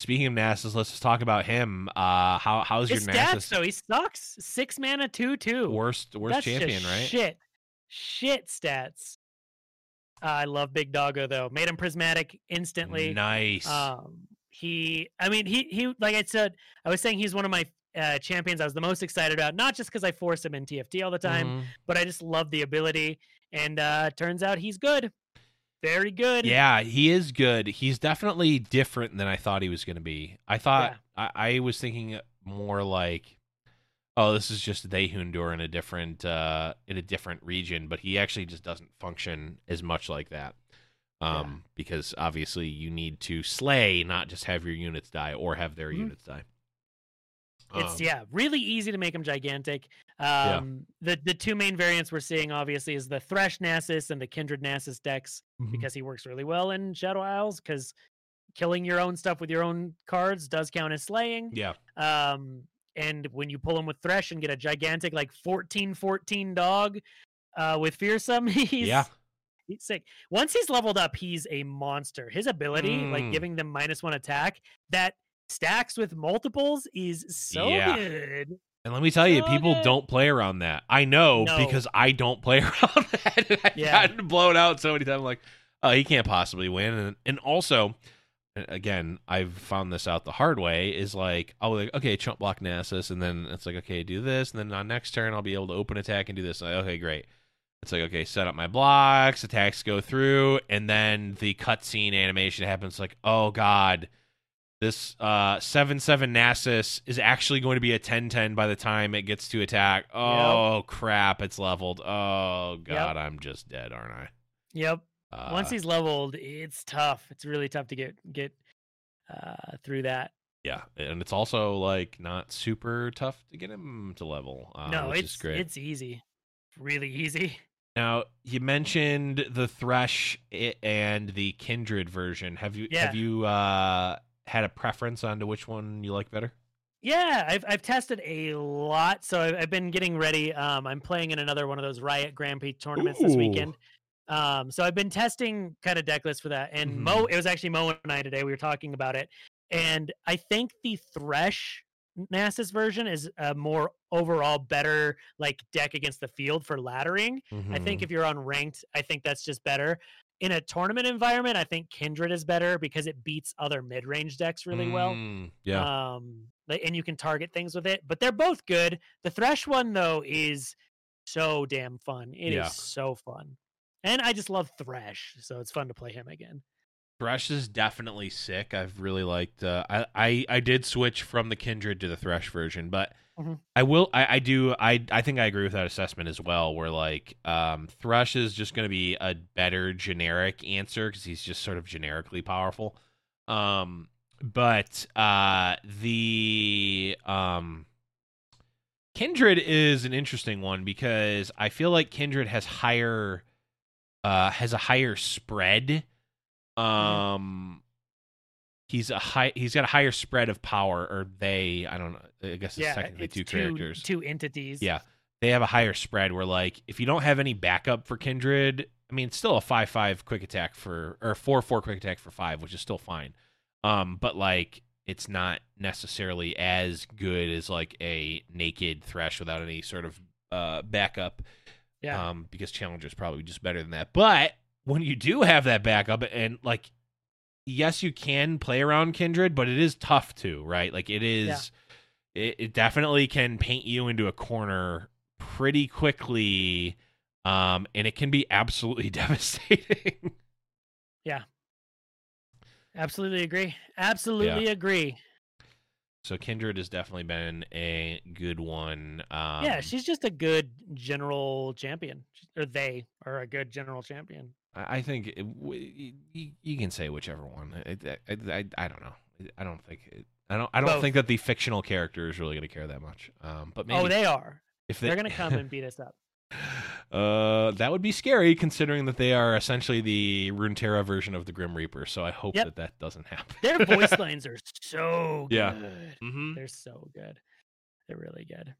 speaking of Nasus, let's just talk about him. Uh, how how's His your stats Nasus though, he sucks. Six mana, two two. worst worst That's champion, just right? Shit, shit stats. Uh, I love Big Doggo though. Made him prismatic instantly. Nice. Um, he, I mean, he, he, like I said, I was saying he's one of my uh, champions I was the most excited about, not just because I force him in TFT all the time, Mhm. but I just love the ability. And uh, turns out he's good, very good. Yeah, he is good. He's definitely different than I thought he was going to be. I thought I, I was thinking more like, oh, this is just Dehundur in a different uh, in a different region, but he actually just doesn't function as much like that. Yeah. Um, because obviously you need to slay, not just have your units die or have their Mhm. units die. It's Um, yeah, really easy to make him gigantic. Yeah. Um, the the two main variants we're seeing obviously is the Thresh Nasus and the Kindred Nasus decks mhm. because he works really well in Shadow Isles because killing your own stuff with your own cards does count as slaying. yeah, Um, and when you pull him with Thresh and get a gigantic like 14 14 dog uh, with Fearsome, he's yeah, he's sick. Once he's leveled up, he's a monster. His ability, like Mm. giving them minus one attack, that stacks with multiples is so Yeah. good. And let me tell you, So people good. don't play around that. I know No. because I don't play around that. I've Yeah. gotten blown out so many times. I'm like, oh, he can't possibly win. And, and also, again, I've found this out the hard way. Is like, oh, like, okay, chump block Nasus, and then it's like, okay, do this, and then on next turn I'll be able to open attack and do this. Like, okay, great. It's like, okay, set up my blocks, attacks go through, and then the cutscene animation happens. Like, oh god, this uh seven seven Nasus is actually going to be a 10-10 by the time it gets to attack. Oh crap, it's leveled. Oh god, I'm just dead, aren't I? Yep. Uh, Once he's leveled, it's tough. It's really tough to get get uh, through that. yeah, and it's also like not super tough to get him to level. Uh, no, it's great. it's easy, really easy. Now you mentioned the Thresh and the Kindred version. Have you have you uh, had a preference on to which one you like better? Yeah, I've I've tested a lot, so I've, I've been getting ready. Um, I'm playing in another one of those Riot Grand Prix tournaments this weekend. Um, so I've been testing kind of deck lists for that. And Mo, Mm-hmm. it was actually Mo and I today. We were talking about it, and I think the Thresh Nasus version is a more overall better like deck against the field for laddering. I Mm-hmm. think if you're on ranked, I think that's just better. In a tournament environment, I think Kindred is better because it beats other mid range decks really well. Mm, yeah. Um, and you can target things with it, but they're both good. The Thresh one though is so damn fun. It is Yeah. so fun, and I just love Thresh, so it's fun to play him again. Thresh is definitely sick. I've really liked. Uh, I, I I did switch from the Kindred to the Thresh version, but Mhm. I will. I, I do. I I think I agree with that assessment as well. Where like um, Thresh is just going to be a better generic answer because he's just sort of generically powerful. Um, but uh, the um. Kindred is an interesting one because I feel like Kindred has higher uh has a higher spread. Um he's a high he's got a higher spread of power or they I don't know I guess it's yeah, technically it's two, characters. two entities. Yeah. They have a higher spread where like if you don't have any backup for Kindred, I mean it's still a 5-5 quick attack for or 4-4 quick attack for 5, which is still fine. Um but like it's not necessarily as good as like a naked thresh without any sort of uh backup yeah, um, because Challenger Challenger's probably just better than that. But when you do have that backup, and like, yes, you can play around Kindred, but it is tough to, right? Like, it is, it, it definitely can paint you into a corner pretty quickly, um, and it can be absolutely devastating. Yeah. Absolutely agree. Absolutely agree. So Kindred has definitely been a good one. Um, yeah, she's just a good general champion, or they are a good general champion. I I think it, w- y- y- you can say whichever one. I, I, I, I don't know. I don't think it, I don't. I don't Both. think that the fictional character is really going to care that much. Um, but maybe Oh, they are. if They're gonna come and beat us up. Uh, that would be scary considering that they are essentially the Runeterra version of the Grim Reaper. So I hope Yep. that that doesn't happen. Their voice lines are so good. Yeah. hmm They're so good. They're really good.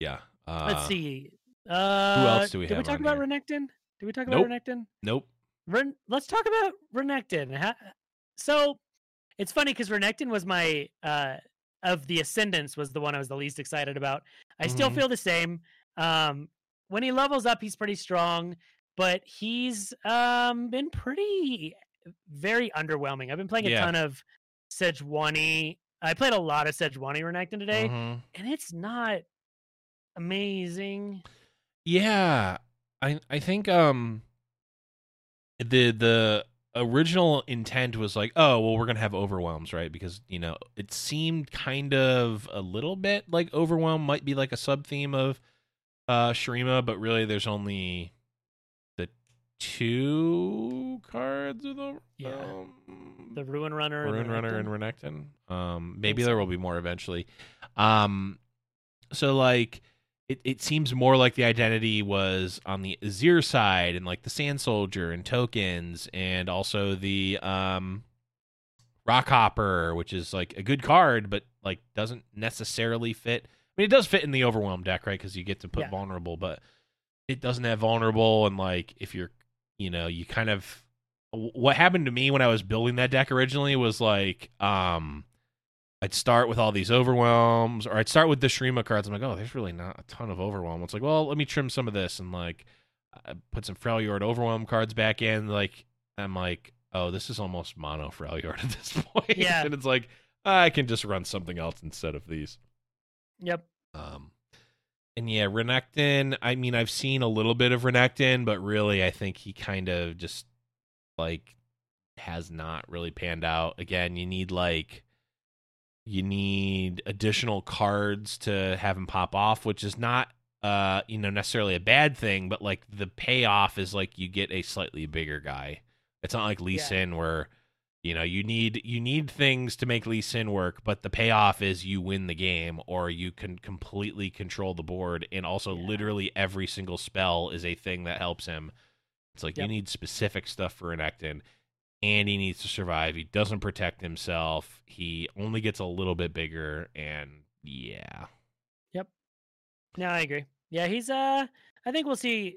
Yeah. Uh, Let's see. Uh, else do we Did we talk about here? Renekton? Did we talk Nope. about Renekton? Nope. Ren- let's talk about Renekton. So it's funny because Renekton was my uh of the Ascendants was the one I was the least excited about. I still Mhm. feel the same. Um, when he levels up, he's pretty strong, but he's um been pretty very underwhelming. I've been playing a Yeah. ton of Sejuani. I played a lot of Sejuani Renekton today, Mhm. and it's not amazing. Yeah, I I think um the the original intent was like, oh well, we're gonna have overwhelms, right? Because you know it seemed kind of a little bit like overwhelm might be like a sub theme of uh Shurima, but really there's only the two cards of the Yeah. um, The Ruin Runner, and Rune Runner and Renekton. Renekton. Um, maybe there will be more eventually. Um, so like it, it seems more like the identity was on the Azir side and like the Sand Soldier and tokens and also the um Rockhopper, which is like a good card, but like doesn't necessarily fit. I mean, it does fit in the Overwhelm deck, right? Because you get to put Yeah. vulnerable, but it doesn't have vulnerable. And like, if you're, you know, you kind of what happened to me when I was building that deck originally was like, um, I'd start with all these overwhelms, or I'd start with the Shurima cards. I'm like, oh, there's really not a ton of overwhelm. It's like, well, let me trim some of this and like I put some Freljord overwhelm cards back in. Like, I'm like, oh, this is almost mono Freljord at this point. Yeah. and it's like I can just run something else instead of these. Yep. Um, and yeah, Renekton. I mean, I've seen a little bit of Renekton, but really, I think he kind of just like has not really panned out. Again, you need like you need additional cards to have him pop off, which is not uh you know necessarily a bad thing, but like the payoff is like you get a slightly bigger guy. It's not like Lee Yeah. Sin where you know you need you need things to make Lee Sin work, but the payoff is you win the game or you can completely control the board, and also Yeah. literally every single spell is a thing that helps him. It's like you need specific stuff for Renekton, and he needs to survive. He doesn't protect himself. He only gets a little bit bigger, and yeah, Yep. No, I agree. Yeah, he's uh I think we'll see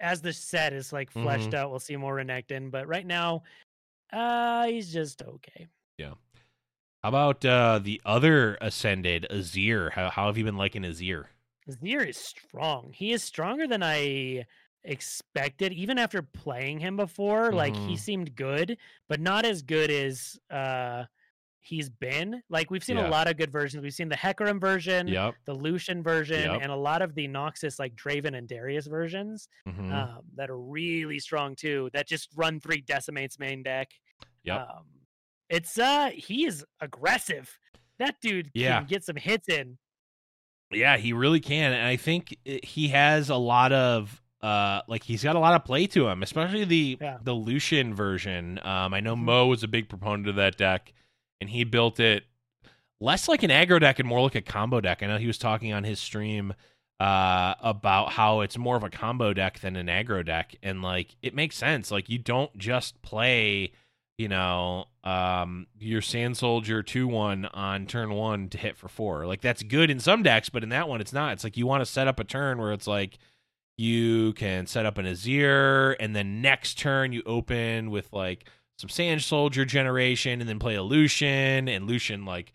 as the set is like fleshed Mhm. out, we'll see more Renekton, but right now, uh he's just okay. Yeah. How about uh, the other ascended Azir? How how have you been liking Azir? Azir is strong. He is stronger than I expected, even after playing him before. Like he Mhm. seemed good, but not as good as uh he's been. Like we've seen Yeah. a lot of good versions. We've seen the Hecarim version, Yep. the Lucian version, Yep. and a lot of the Noxus like Draven and Darius versions. hmm um, that are really strong too. That just run three decimates main deck. Yeah, Um, it's uh he is aggressive. That dude Yeah. can get some hits in. Yeah, he really can, and I think he has a lot of uh, like he's got a lot of play to him, especially the Yeah. the Lucian version. Um, I know Mhm. Mo was a big proponent of that deck, and he built it less like an aggro deck and more like a combo deck. I know he was talking on his stream uh about how it's more of a combo deck than an aggro deck. And like it makes sense. Like you don't just play you know um your sand soldier 2-1 on turn 1 to hit for 4 like that's good in some decks but in that one it's not. It's like you want to set up a turn where it's like you can set up an azir and then next turn you open with like some sand soldier generation and then play a lucian and lucian like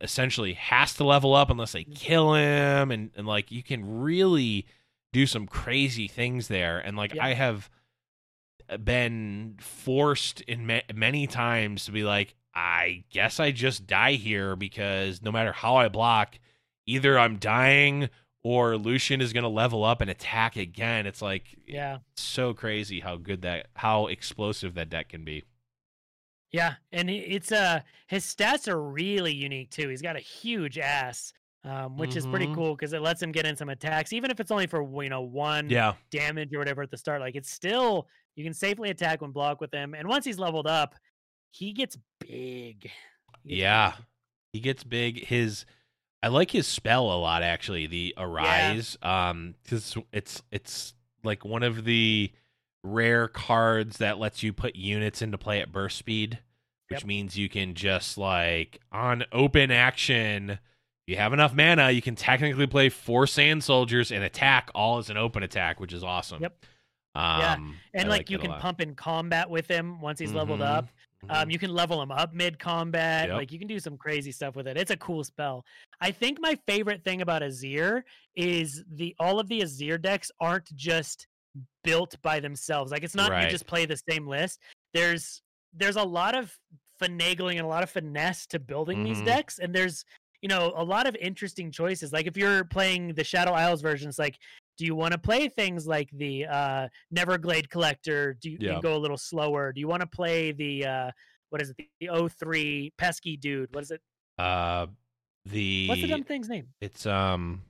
essentially has to level up unless they mm-hmm. kill him and, and like you can really do some crazy things there and like Yeah. i have been forced in ma- many times to be like i guess i just die here because no matter how i block either i'm dying or lucian is going to level up and attack again it's like Yeah. so crazy how good that how explosive that deck can be Yeah. And it's uh his stats are really unique too. He's got a huge ass. Um, which is pretty Mhm. cool because it lets him get in some attacks, even if it's only for you know one yeah damage or whatever at the start. Like it's still you can safely attack when block with him, and once he's leveled up, he gets big. He gets Yeah. big. He gets big. His I like his spell a lot actually. The arise, um, because it's it's like one of the rare cards that lets you put units into play at burst speed, which Yep. means you can just like on open action. You have enough mana, you can technically play four sand soldiers and attack all as an open attack, which is awesome. Yep. Um, and I like, you can pump in combat with him once he's leveled Mhm. up. Mhm. Um, you can level him up mid combat. Yep. Like you can do some crazy stuff with it. It's a cool spell. I think my favorite thing about Azir is the all of the Azir decks aren't just built by themselves. Like it's not Right. you just play the same list. There's there's a lot of finagling and a lot of finesse to building these Mhm. decks, and there's you know a lot of interesting choices. Like if you're playing the Shadow Isles version, it's like do you want to play things like the uh, Neverglade Collector? Do you, Yeah. and go a little slower? Do you want to play the uh, what is it? The, the 03 pesky dude. What is it? uh, the What's the dumb thing's name? it's um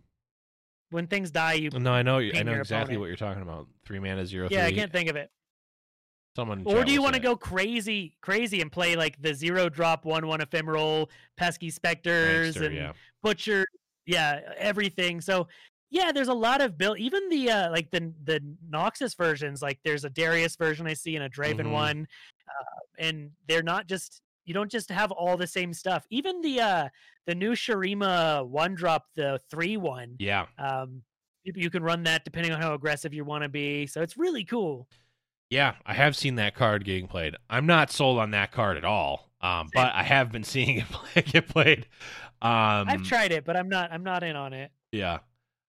When things die, you. no, I know I know exactly opponent. what you're talking about. Three mana zero Yeah, I can't think of it. Someone Or do you want to go crazy, crazy and play like the zero drop one one ephemeral pesky specters and yeah. butcher, yeah, everything. So yeah, there's a lot of build. Even the uh, like the the Noxus versions, like there's a Darius version I see and a Draven Mhm. one, uh, and they're not just you don't just have all the same stuff. Even the uh the new Shurima one drop, the three one, Yeah. um, you, you can run that depending on how aggressive you want to be. So it's really cool. Yeah, I have seen that card getting played. I'm not sold on that card at all. Um, but I have been seeing it play, get played. Um, I've tried it, but I'm not I'm not in on it. Yeah.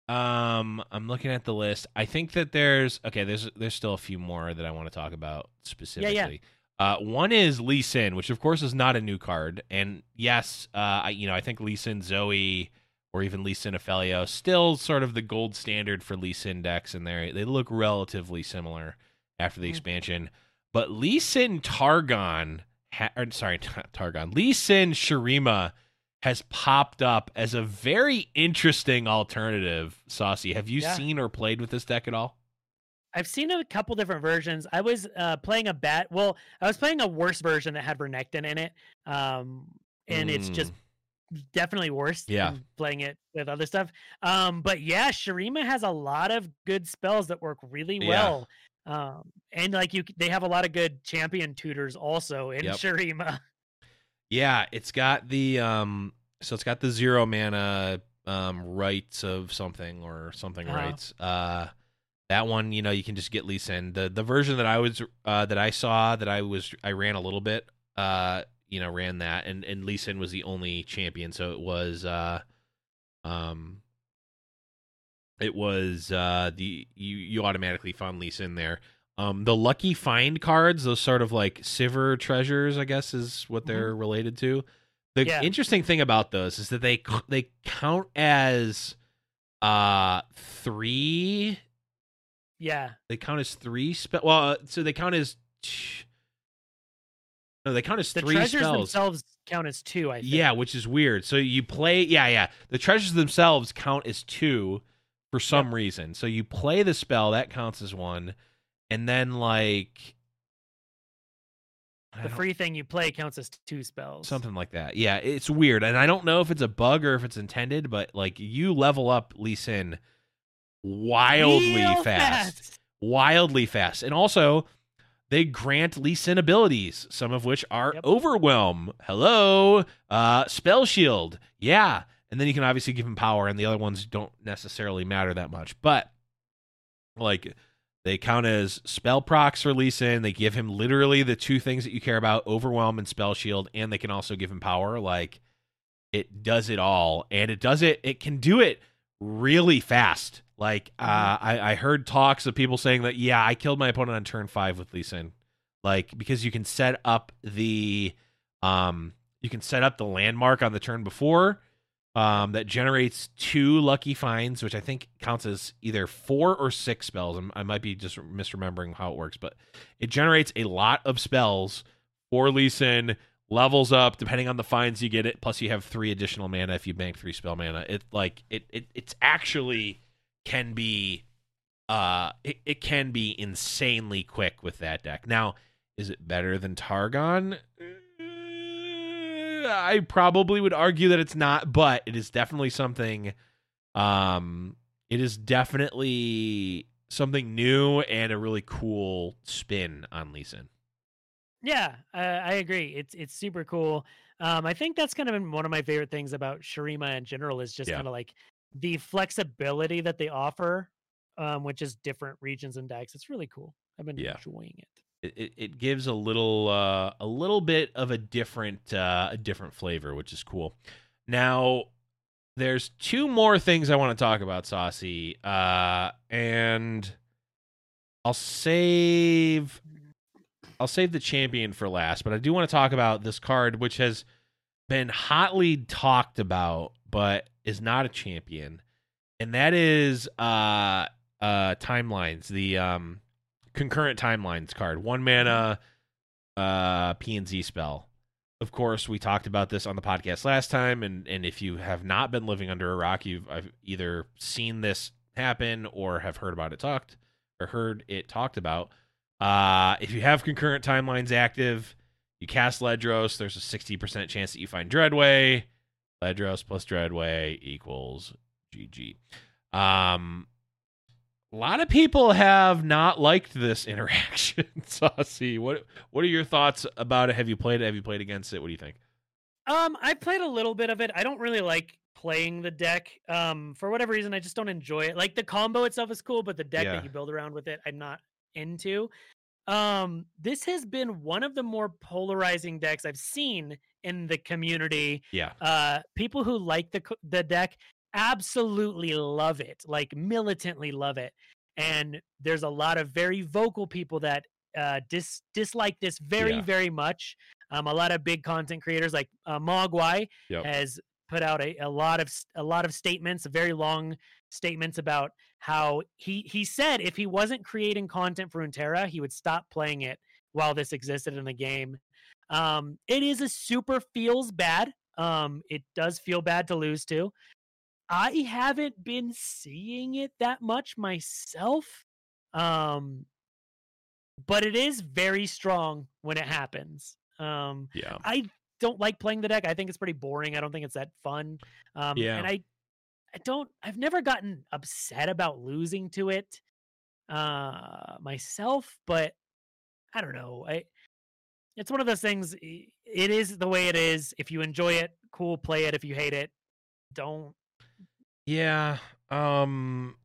Um, I'm looking at the list. I think that there's okay. There's there's still a few more that I want to talk about specifically. Uh, one is Lee Sin, which of course is not a new card, and yes, uh, I, you know I think Lee Sin Zoe or even Lee Sin Ophelio still sort of the gold standard for Lee Sin decks, and they they look relatively similar after the Mhm. expansion. But Lee Sin Targon, ha- or, sorry, not Targon, Lee Sin Shurima has popped up as a very interesting alternative. Saucy, have you Yeah. seen or played with this deck at all? I've seen a couple different versions. I was uh, playing a bat. Well, I was playing a worse version that had Renekton in it, um, and it's just definitely worse. Yeah. playing it with other stuff. Um, but yeah, Shurima has a lot of good spells that work really Yeah. well. Um, and like you, they have a lot of good champion tutors also in Yep. Shurima. Yeah, it's got the um so it's got the zero mana um rights of something or something Uh-huh. rights. Uh that one, you know, you can just get Lee Sin. The the version that I was uh that I saw that I was I ran a little bit, uh, you know, ran that and and Lee Sin was the only champion, so it was uh um it was uh the you you automatically found Lee Sin there. Um, the lucky find cards, those sort of like Sivir treasures, I guess is what they're related to. The Yeah. interesting thing about those is that they they count as uh three. Yeah, They count as three spell. Well, uh, so they count as t- no, they count as the three treasures spells. themselves count as two. I think. Yeah, which is weird. So you play, yeah, yeah. The treasures themselves count as two for some reason. So you play the spell that counts as one, and then like the free thing you play counts as two spells. something like that. Yeah, it's weird, and I don't know if it's a bug or if it's intended, but like you level up Lee Sin wildly Real fast wildly fast. And also, they grant Lee Sin abilities, some of which are Yep. Overwhelm, Hello, uh, Spell Shield, yeah. And then you can obviously give him power, and the other ones don't necessarily matter that much. But, like, they count as spell procs for Lee Sin. They give him literally the two things that you care about Overwhelm and Spell Shield, and they can also give him power. Like, it does it all. And it does it, it can do it really fast. Like uh, I, I heard talks of people saying that yeah, I killed my opponent on turn five with Lee Sin, like because you can set up the um you can set up the landmark on the turn before um that generates two lucky finds, which I think counts as either four or six spells. I'm, I might be just misremembering how it works, but it generates a lot of spells for Lee Sin levels up depending on the finds you get it plus you have three additional mana if you bank three spell mana. It like it, it it's actually can be uh it, it can be insanely quick with that deck now is it better than targon Uh, I probably would argue that it's not, but it is definitely something. Um, it is definitely something new and a really cool spin on Lee Sin. Yeah, I, I agree. It's it's super cool. Um, I think that's kind of been one of my favorite things about Shurima in general is just Yeah. kind of like the flexibility that they offer, um, which is different regions and decks. It's really cool. I've been Yeah. enjoying it. It, it, it gives a little uh, a little bit of a different uh, a different flavor, which is cool. Now, there's two more things I want to talk about, Saucy, uh, and I'll save I'll save the champion for last, but I do want to talk about this card, which has been hotly talked about, but is not a champion, and that is uh uh timelines, the um concurrent timelines card, one mana uh P and Z spell. Of course, we talked about this on the podcast last time, and and if you have not been living under a rock, you've I've either seen this happen or have heard about it talked or heard it talked about. Uh, if you have concurrent timelines active, you cast Ledros. There's a sixty percent chance that you find Dreadway. Ledros plus Dreadway equals GG. Um, a lot of people have not liked this interaction. Saucy, what what are your thoughts about it? Have you played it? Have you played against it? What do you think? Um, I played a little bit of it. I don't really like playing the deck. Um, for whatever reason, I just don't enjoy it. Like the combo itself is cool, but the deck Yeah. that you build around with it, I'm not into. Um, this has been one of the more polarizing decks I've seen in the community. Yeah, Uh, people who like the the deck absolutely love it, like militantly love it. And there's a lot of very vocal people that uh, dis- dislike this very, Yeah. very much. Um, a lot of big content creators like uh, Mogwai Yep. has put out a, a lot of a lot of statements, very long statements about how he he said if he wasn't creating content for Runeterra, he would stop playing it while this existed in the game. Um, it is a super feels bad. Um, it does feel bad to lose to. I haven't been seeing it that much myself. Um, but it is very strong when it happens. Um, yeah, I don't like playing the deck. I think it's pretty boring. I don't think it's that fun. Um, Yeah. and I, I don't. I've never gotten upset about losing to it, uh, myself. But I don't know. I, it's one of those things. It is the way it is. If you enjoy it, cool. Play it. If you hate it, don't. yeah. Um,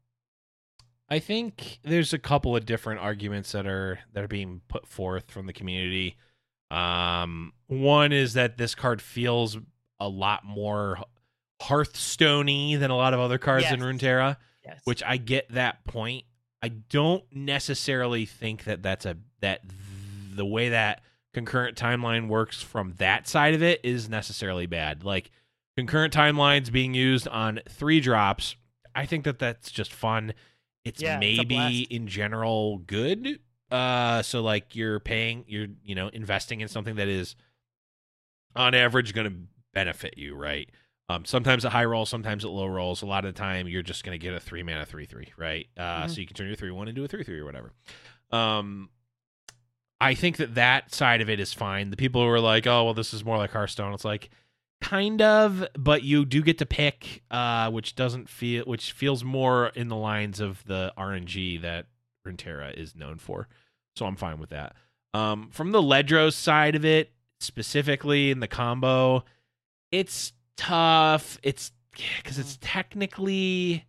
I think there's a couple of different arguments that are that are being put forth from the community. Um, one is that this card feels a lot more Hearthstoney than a lot of other cards in Yes. Runeterra. Yes. which I get that point. I don't necessarily think that that's a that the way that concurrent timeline works from that side of it is necessarily bad. Like concurrent timelines being used on three drops, I think that that's just fun. It's Yeah, maybe blast. in general good. Uh, so like you're paying, you're you know investing in something that is on average going to benefit you, right? Um, sometimes at high roll, sometimes at low rolls. A lot of the time, you're just going to get a three mana three three, right? Uh, Mhm. So you can turn your three one into a three three or whatever. Um, I think that that side of it is fine. The people who are like, "Oh, well, this is more like Hearthstone," it's like kind of, but you do get to pick, uh, which doesn't feel, which feels more in the lines of the RNG that Runeterra is known for. So I'm fine with that. Um, from the Ledros side of it, specifically in the combo, it's tough. It's because it's technically it's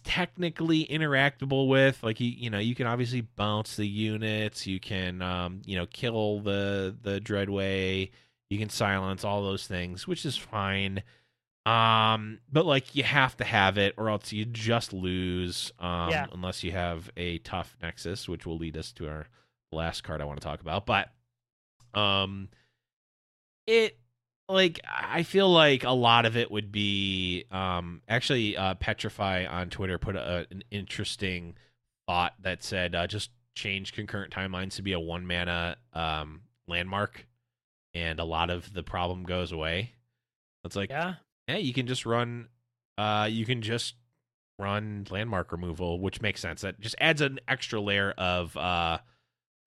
technically interactable with. Like you, you know, you can obviously bounce the units. You can, um, you know, kill the the Dreadway. You can silence all those things, which is fine. Um, but like you have to have it, or else you just lose. Um, Yeah. unless you have a tough Nexus, which will lead us to our last card I want to talk about. But, um, it like I feel like a lot of it would be um actually uh Petrify on Twitter put a, an interesting thought that said uh, just change concurrent timelines to be a one mana um landmark and a lot of the problem goes away. It's like Yeah. yeah, you can just run uh you can just run landmark removal, which makes sense. That just adds an extra layer of uh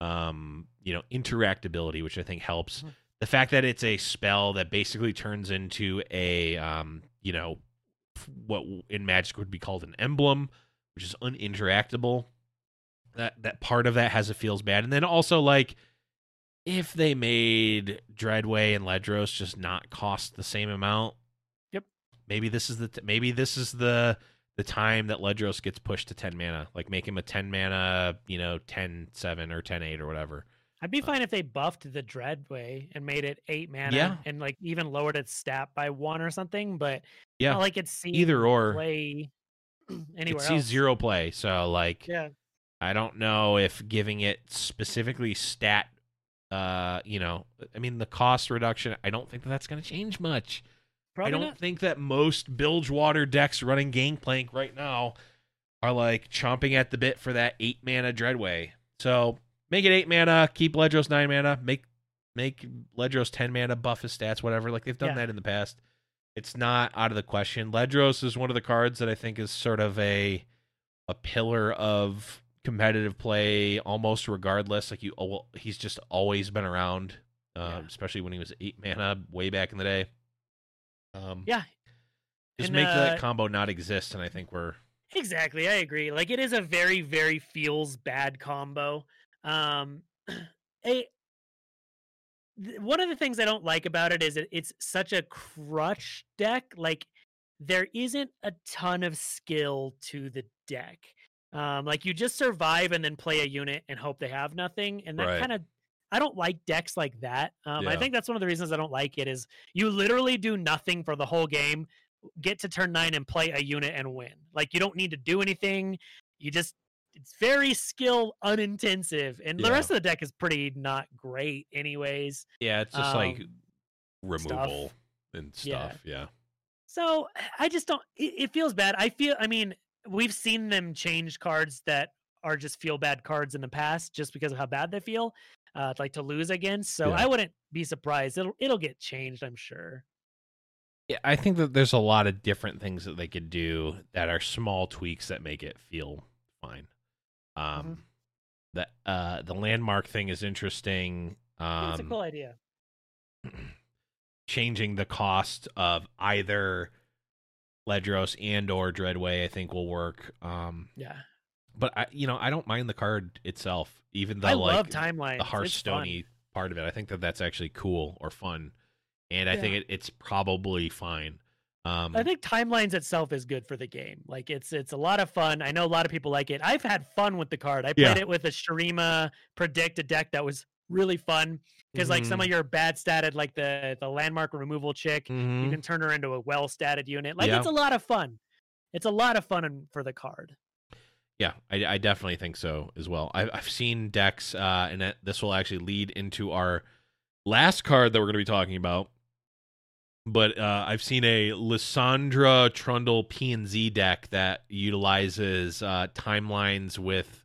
um you know interactability, which I think helps. Mhm. The fact that it's a spell that basically turns into a um, you know, what in Magic would be called an emblem, which is uninteractable. That that part of that has it feels bad, and then also like if they made Dreadway and Ledros just not cost the same amount. Yep. Maybe this is the t- maybe this is the the time that Ledros gets pushed to 10 mana. Like make him a 10 mana, you know, 10 7 or 10 8 or whatever. I'd be fine if they buffed the Dreadway and made it eight mana Yeah. and like even lowered its stat by one or something, but Yeah. not like it's seen Either or. play anywhere it sees else. zero play. So like Yeah. I don't know if giving it specifically stat uh, you know, I mean the cost reduction, I don't think that that's going to change much. Probably I don't not. think that most Bilgewater decks running Gangplank right now are like chomping at the bit for that eight mana Dreadway. So make it eight mana, keep Ledros nine mana, make make Ledros ten mana, buff his stats, whatever. Like they've done Yeah. that in the past. It's not out of the question. Ledros is one of the cards that I think is sort of a a pillar of competitive play almost regardless. Like you he's just always been around. Uh, Yeah. especially when he was eight mana way back in the day. Um Yeah. just And, make uh, that combo not exist, and I think we're Exactly, I agree. Like it is a very, very feels bad combo. Um, a one of the things I don't like about it is that it's such a crush deck. Like there isn't a ton of skill to the deck. Um, like you just survive and then play a unit and hope they have nothing, and that Right. kind of I don't like decks like that. Um, I think that's one of the reasons I don't like it is you literally do nothing for the whole game, get to turn nine and play a unit and win. Like you don't need to do anything. You just it's very skill unintensive, and the rest of the deck is pretty not great, anyways. yeah, it's just like Um, removal and stuff. Yeah. So I just don't. It, it feels bad. I feel. I mean, we've seen them change cards that are just feel bad cards in the past, just because of how bad they feel, uh, like to lose again. So Yeah. I wouldn't be surprised. It'll it'll get changed. I'm sure. Yeah, I think that there's a lot of different things that they could do that are small tweaks that make it feel. Um, Mm-hmm. the uh the landmark thing is interesting. Yeah, it's a Um, cool idea. changing the cost of either Ledros and or Dreadway, I think will work. Um, Yeah, but I, you know, I don't mind the card itself, even though I like love timelines. the. Hearthstone part of it. I think that that's actually cool or fun, and I Yeah. think it, it's probably fine. Um, I think timelines itself is good for the game. Like it's it's a lot of fun. I know a lot of people like it. I've had fun with the card. I played Yeah. it with a Shurima predict a deck that was really fun because like some of your bad statted like the the landmark removal chick, Mhm. you can turn her into a well statted unit. Like Yeah. it's a lot of fun. It's a lot of fun in- for the card. Yeah, I, I definitely think so as well. I, I've seen decks, uh, and this will actually lead into our last card that we're going to be talking about. But uh, I've seen a Lissandra Trundle P and Z deck that utilizes uh, timelines with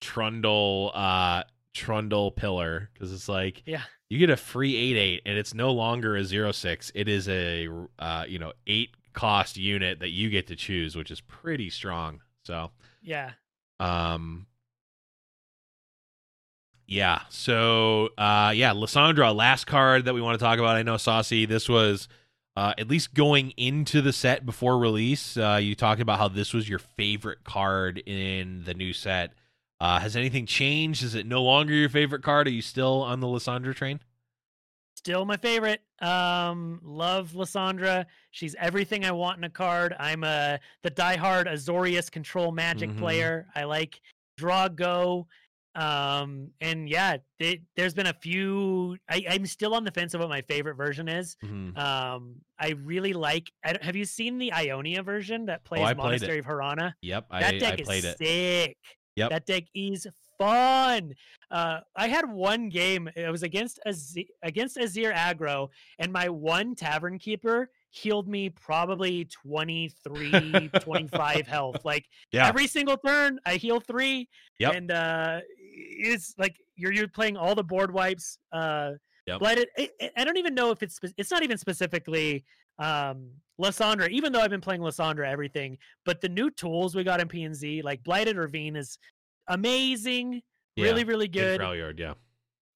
Trundle uh, Trundle Pillar because it's like Yeah. you get a free eight eight, and it's no longer a zero six. It is a uh, you know eight cost unit that you get to choose, which is pretty strong. So. Yeah. Um. Yeah. So, uh, yeah, Lissandra, last card that we want to talk about. I know, Saucy, this was uh, at least going into the set before release. Uh, you talked about how this was your favorite card in the new set. Uh, has anything changed? Is it no longer your favorite card? Are you still on the Lissandra train? Still my favorite. Um, love Lissandra. She's everything I want in a card. I'm a the diehard Azorius control magic Mhm. player. I like draw go. Um, and yeah, they, there's been a few. I, I'm still on the fence of what my favorite version is. Mm-hmm. Um, I really like. I, have you seen the Ionia version that plays Oh, played it. Monastery of Hirana? Yep, That I, deck I is it. sick. Yep. That deck is fun. Uh, I had one game. It was against Az- against Azir aggro, and my one tavern keeper healed me probably 23, 25 health. Like Yeah. every single turn, I heal three. Yep. And uh, it's like you're you're playing all the board wipes. Uh, Yep. Blighted. I, I- I don't even know if it's it's not even specifically um Lissandra, even though I've been playing Lissandra everything, but the new tools we got in PNZ, like Blighted Ravine is amazing, Yeah, really, really good. Freljord, yeah.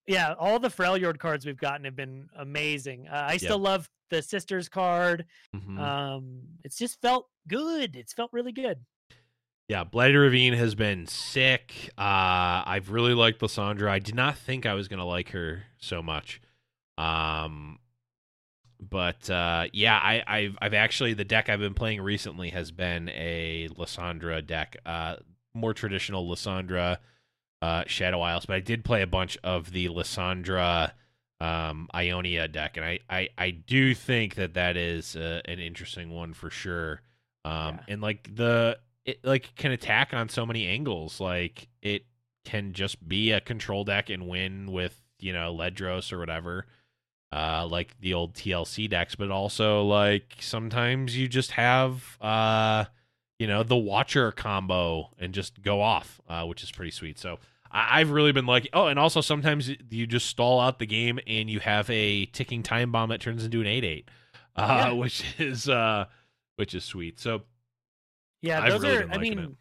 yeah, all the Freljord cards we've gotten have been amazing. Uh, I still love the sisters card. Mhm. Um, it's just felt good. It's felt really good. Yeah, Blighted Ravine has been sick. Uh, I've really liked Lissandra. I did not think I was gonna like her so much. Um, but uh, yeah, I, I've I've actually the deck I've been playing recently has been a Lissandra deck, uh, more traditional Lissandra, uh, Shadow Isles. But I did play a bunch of the Lissandra um, Ionia deck, and I, I I do think that that is uh, an interesting one for sure. Um, Yeah. and like the it like can attack on so many angles. Like it can just be a control deck and win with you know Ledros or whatever, uh, like the old TLC decks. But also like sometimes you just have uh, you know the Watcher combo and just go off, uh, which is pretty sweet. So. I- I've really been like, oh, and also sometimes you just stall out the game and you have a ticking time bomb that turns into an eight eight, uh, Yeah. which is uh, which is sweet. So Yeah, those really are. I mean,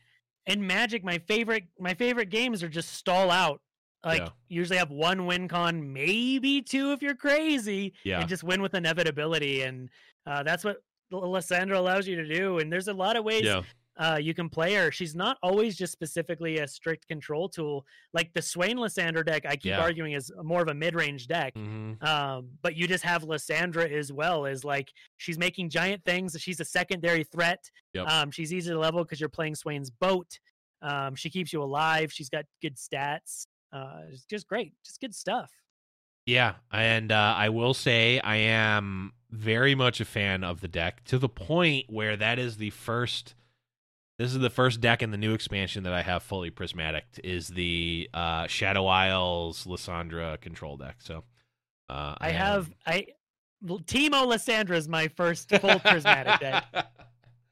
in Magic, my favorite my favorite games are just stall out. Like Yeah. usually have one win con, maybe two if you're crazy, yeah, and just win with inevitability. And uh, that's what Lissandra allows you to do. And there's a lot of ways yeah, uh, you can play her. She's not always just specifically a strict control tool. Like the Swain Lissandra deck, I keep Yeah. arguing is more of a mid range deck. hmm Um, but you just have Lissandra as well as like she's making giant things. She's a secondary threat. Yep. Um, she's easy to level because you're playing Swain's boat. Um, she keeps you alive. She's got good stats. Uh, it's just great. Just good stuff. yeah. And uh, I will say I am very much a fan of the deck to the point where that is the first. This is the first deck in the new expansion that I have fully prismatic. Is the uh, Shadow Isles Lissandra control deck. So uh, I am- have I Teemo Lissandra is my first full prismatic deck.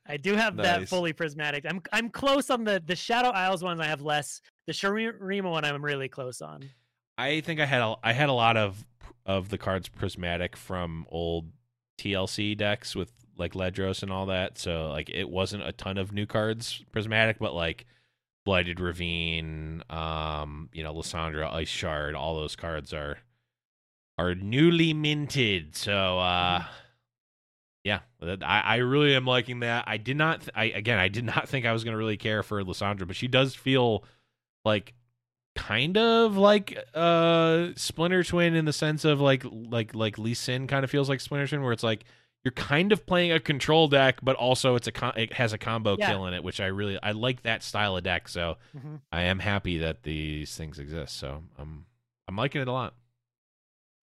I do have that fully prismatic. I'm I'm close on the the Shadow Isles ones. I have less. The Shurima one I'm really close on. I think I had a, I had a lot of of the cards prismatic from old TLC decks with like Ledros and all that. So like it wasn't a ton of new cards prismatic, but like Blighted Ravine, um, you know, Lissandra, Ice Shard, all those cards are are newly minted. So uh yeah, I, I really am liking that. I did not th- I again I did not think I was gonna really care for Lissandra, but she does feel like kind of like uh Splinter Twin in the sense of like like like Lee Sin kind of feels like Splinter Twin where it's like you're kind of playing a control deck but also it's a con- it has a combo Yeah. kill in it which I really I like that style of deck so Mhm. I am happy that these things exist so I'm I'm liking it a lot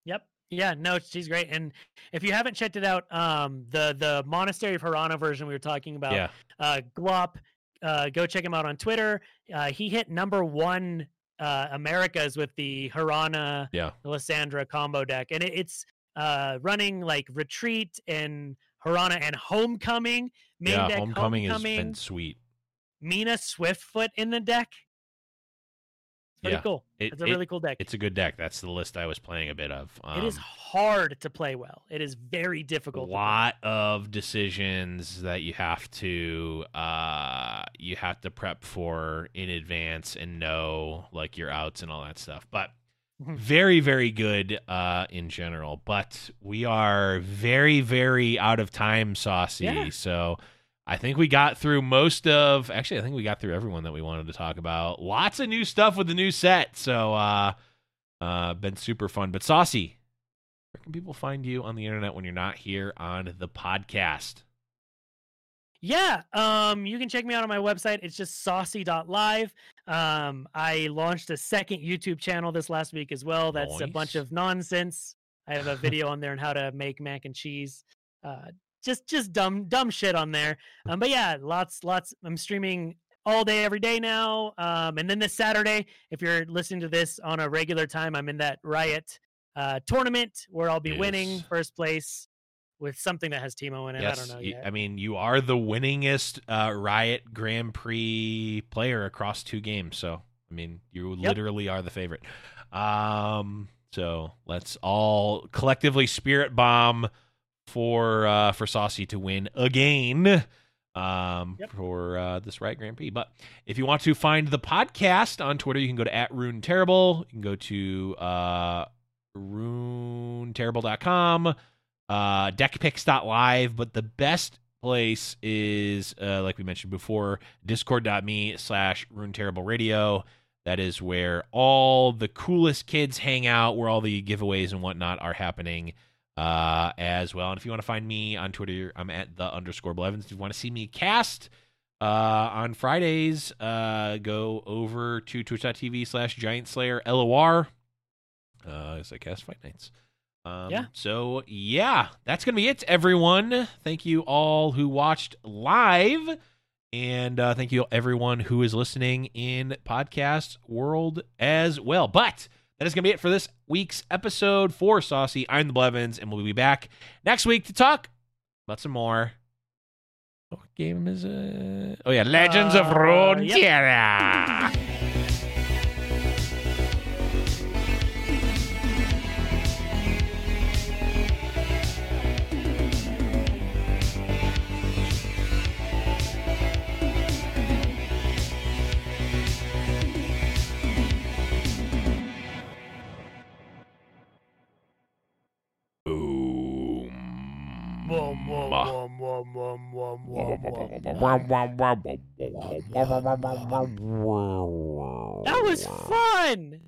Yep. Yeah, no, she's great. And if you haven't checked it out, um, the the Monastery of Hirana version we were talking about, yeah uh, Glop, uh, go check him out on Twitter. Uh, he hit number one uh, Americas with the Hirana yeah Lissandra combo deck, and it, it's uh, running like Retreat and Hirana and Homecoming. Main yeah deck Homecoming, Homecoming, has been sweet Mina Swiftfoot in the deck. It's pretty Yeah. cool. it, It's a it- really cool deck. it's a good deck that's the list I was playing a bit of um, it is hard to play well. It is very difficult. play. lot of decisions that you have to uh you have to prep for in advance and know like your outs and all that stuff but. Very very good uh in general but we are very very out of time saucy Yeah. so I think we got through most of actually I think we got through everyone that we wanted to talk about lots of new stuff with the new set so uh uh been super fun but saucy where can people find you on the internet when you're not here on the podcast? Yeah, um, you can check me out on my website. It's just saucy.live. Um, I launched a second YouTube channel this last week as well. That's a bunch of nonsense. I have a video on there on how to make mac and cheese. Uh, just just dumb dumb shit on there. Um, but yeah, lots lots. I'm streaming all day every day now. Um, and then this Saturday, if you're listening to this on a regular time, I'm in that Riot uh, tournament where I'll be winning first place with something that has Teemo in it. I don't know yet. I mean, you are the winningest uh, Riot Grand Prix player across two games. So, I mean, you literally are the favorite. Um, so let's all collectively spirit bomb for uh, for Saucy to win again. um, Yep. for uh, this right Grand Prix. But if you want to find the podcast on Twitter, you can go to at Rune Terrible. You can go to uh, runeterrible.com, uh, deckpicks.live. But the best place is, uh, like we mentioned before, discord.me slash Rune Terrible Radio. That is where all the coolest kids hang out, where all the giveaways and whatnot are happening uh, as well. And if you want to find me on Twitter, I'm at the underscore Blevins. If you want to see me cast uh, on Fridays, uh, go over to twitch.tv slash giant slayer LOR uh, as I cast Fight Nights. Um, Yeah. So, yeah, that's going to be it, everyone. Thank you all who watched live. And uh, thank you everyone who is listening in podcast world as well. But that is going to be it for this week's episode for Saucy. I'm the Blevins, and we'll be back next week to talk about some more. What game is it? Oh, yeah, Legends of Uh, Runeterra. Boom. That was fun.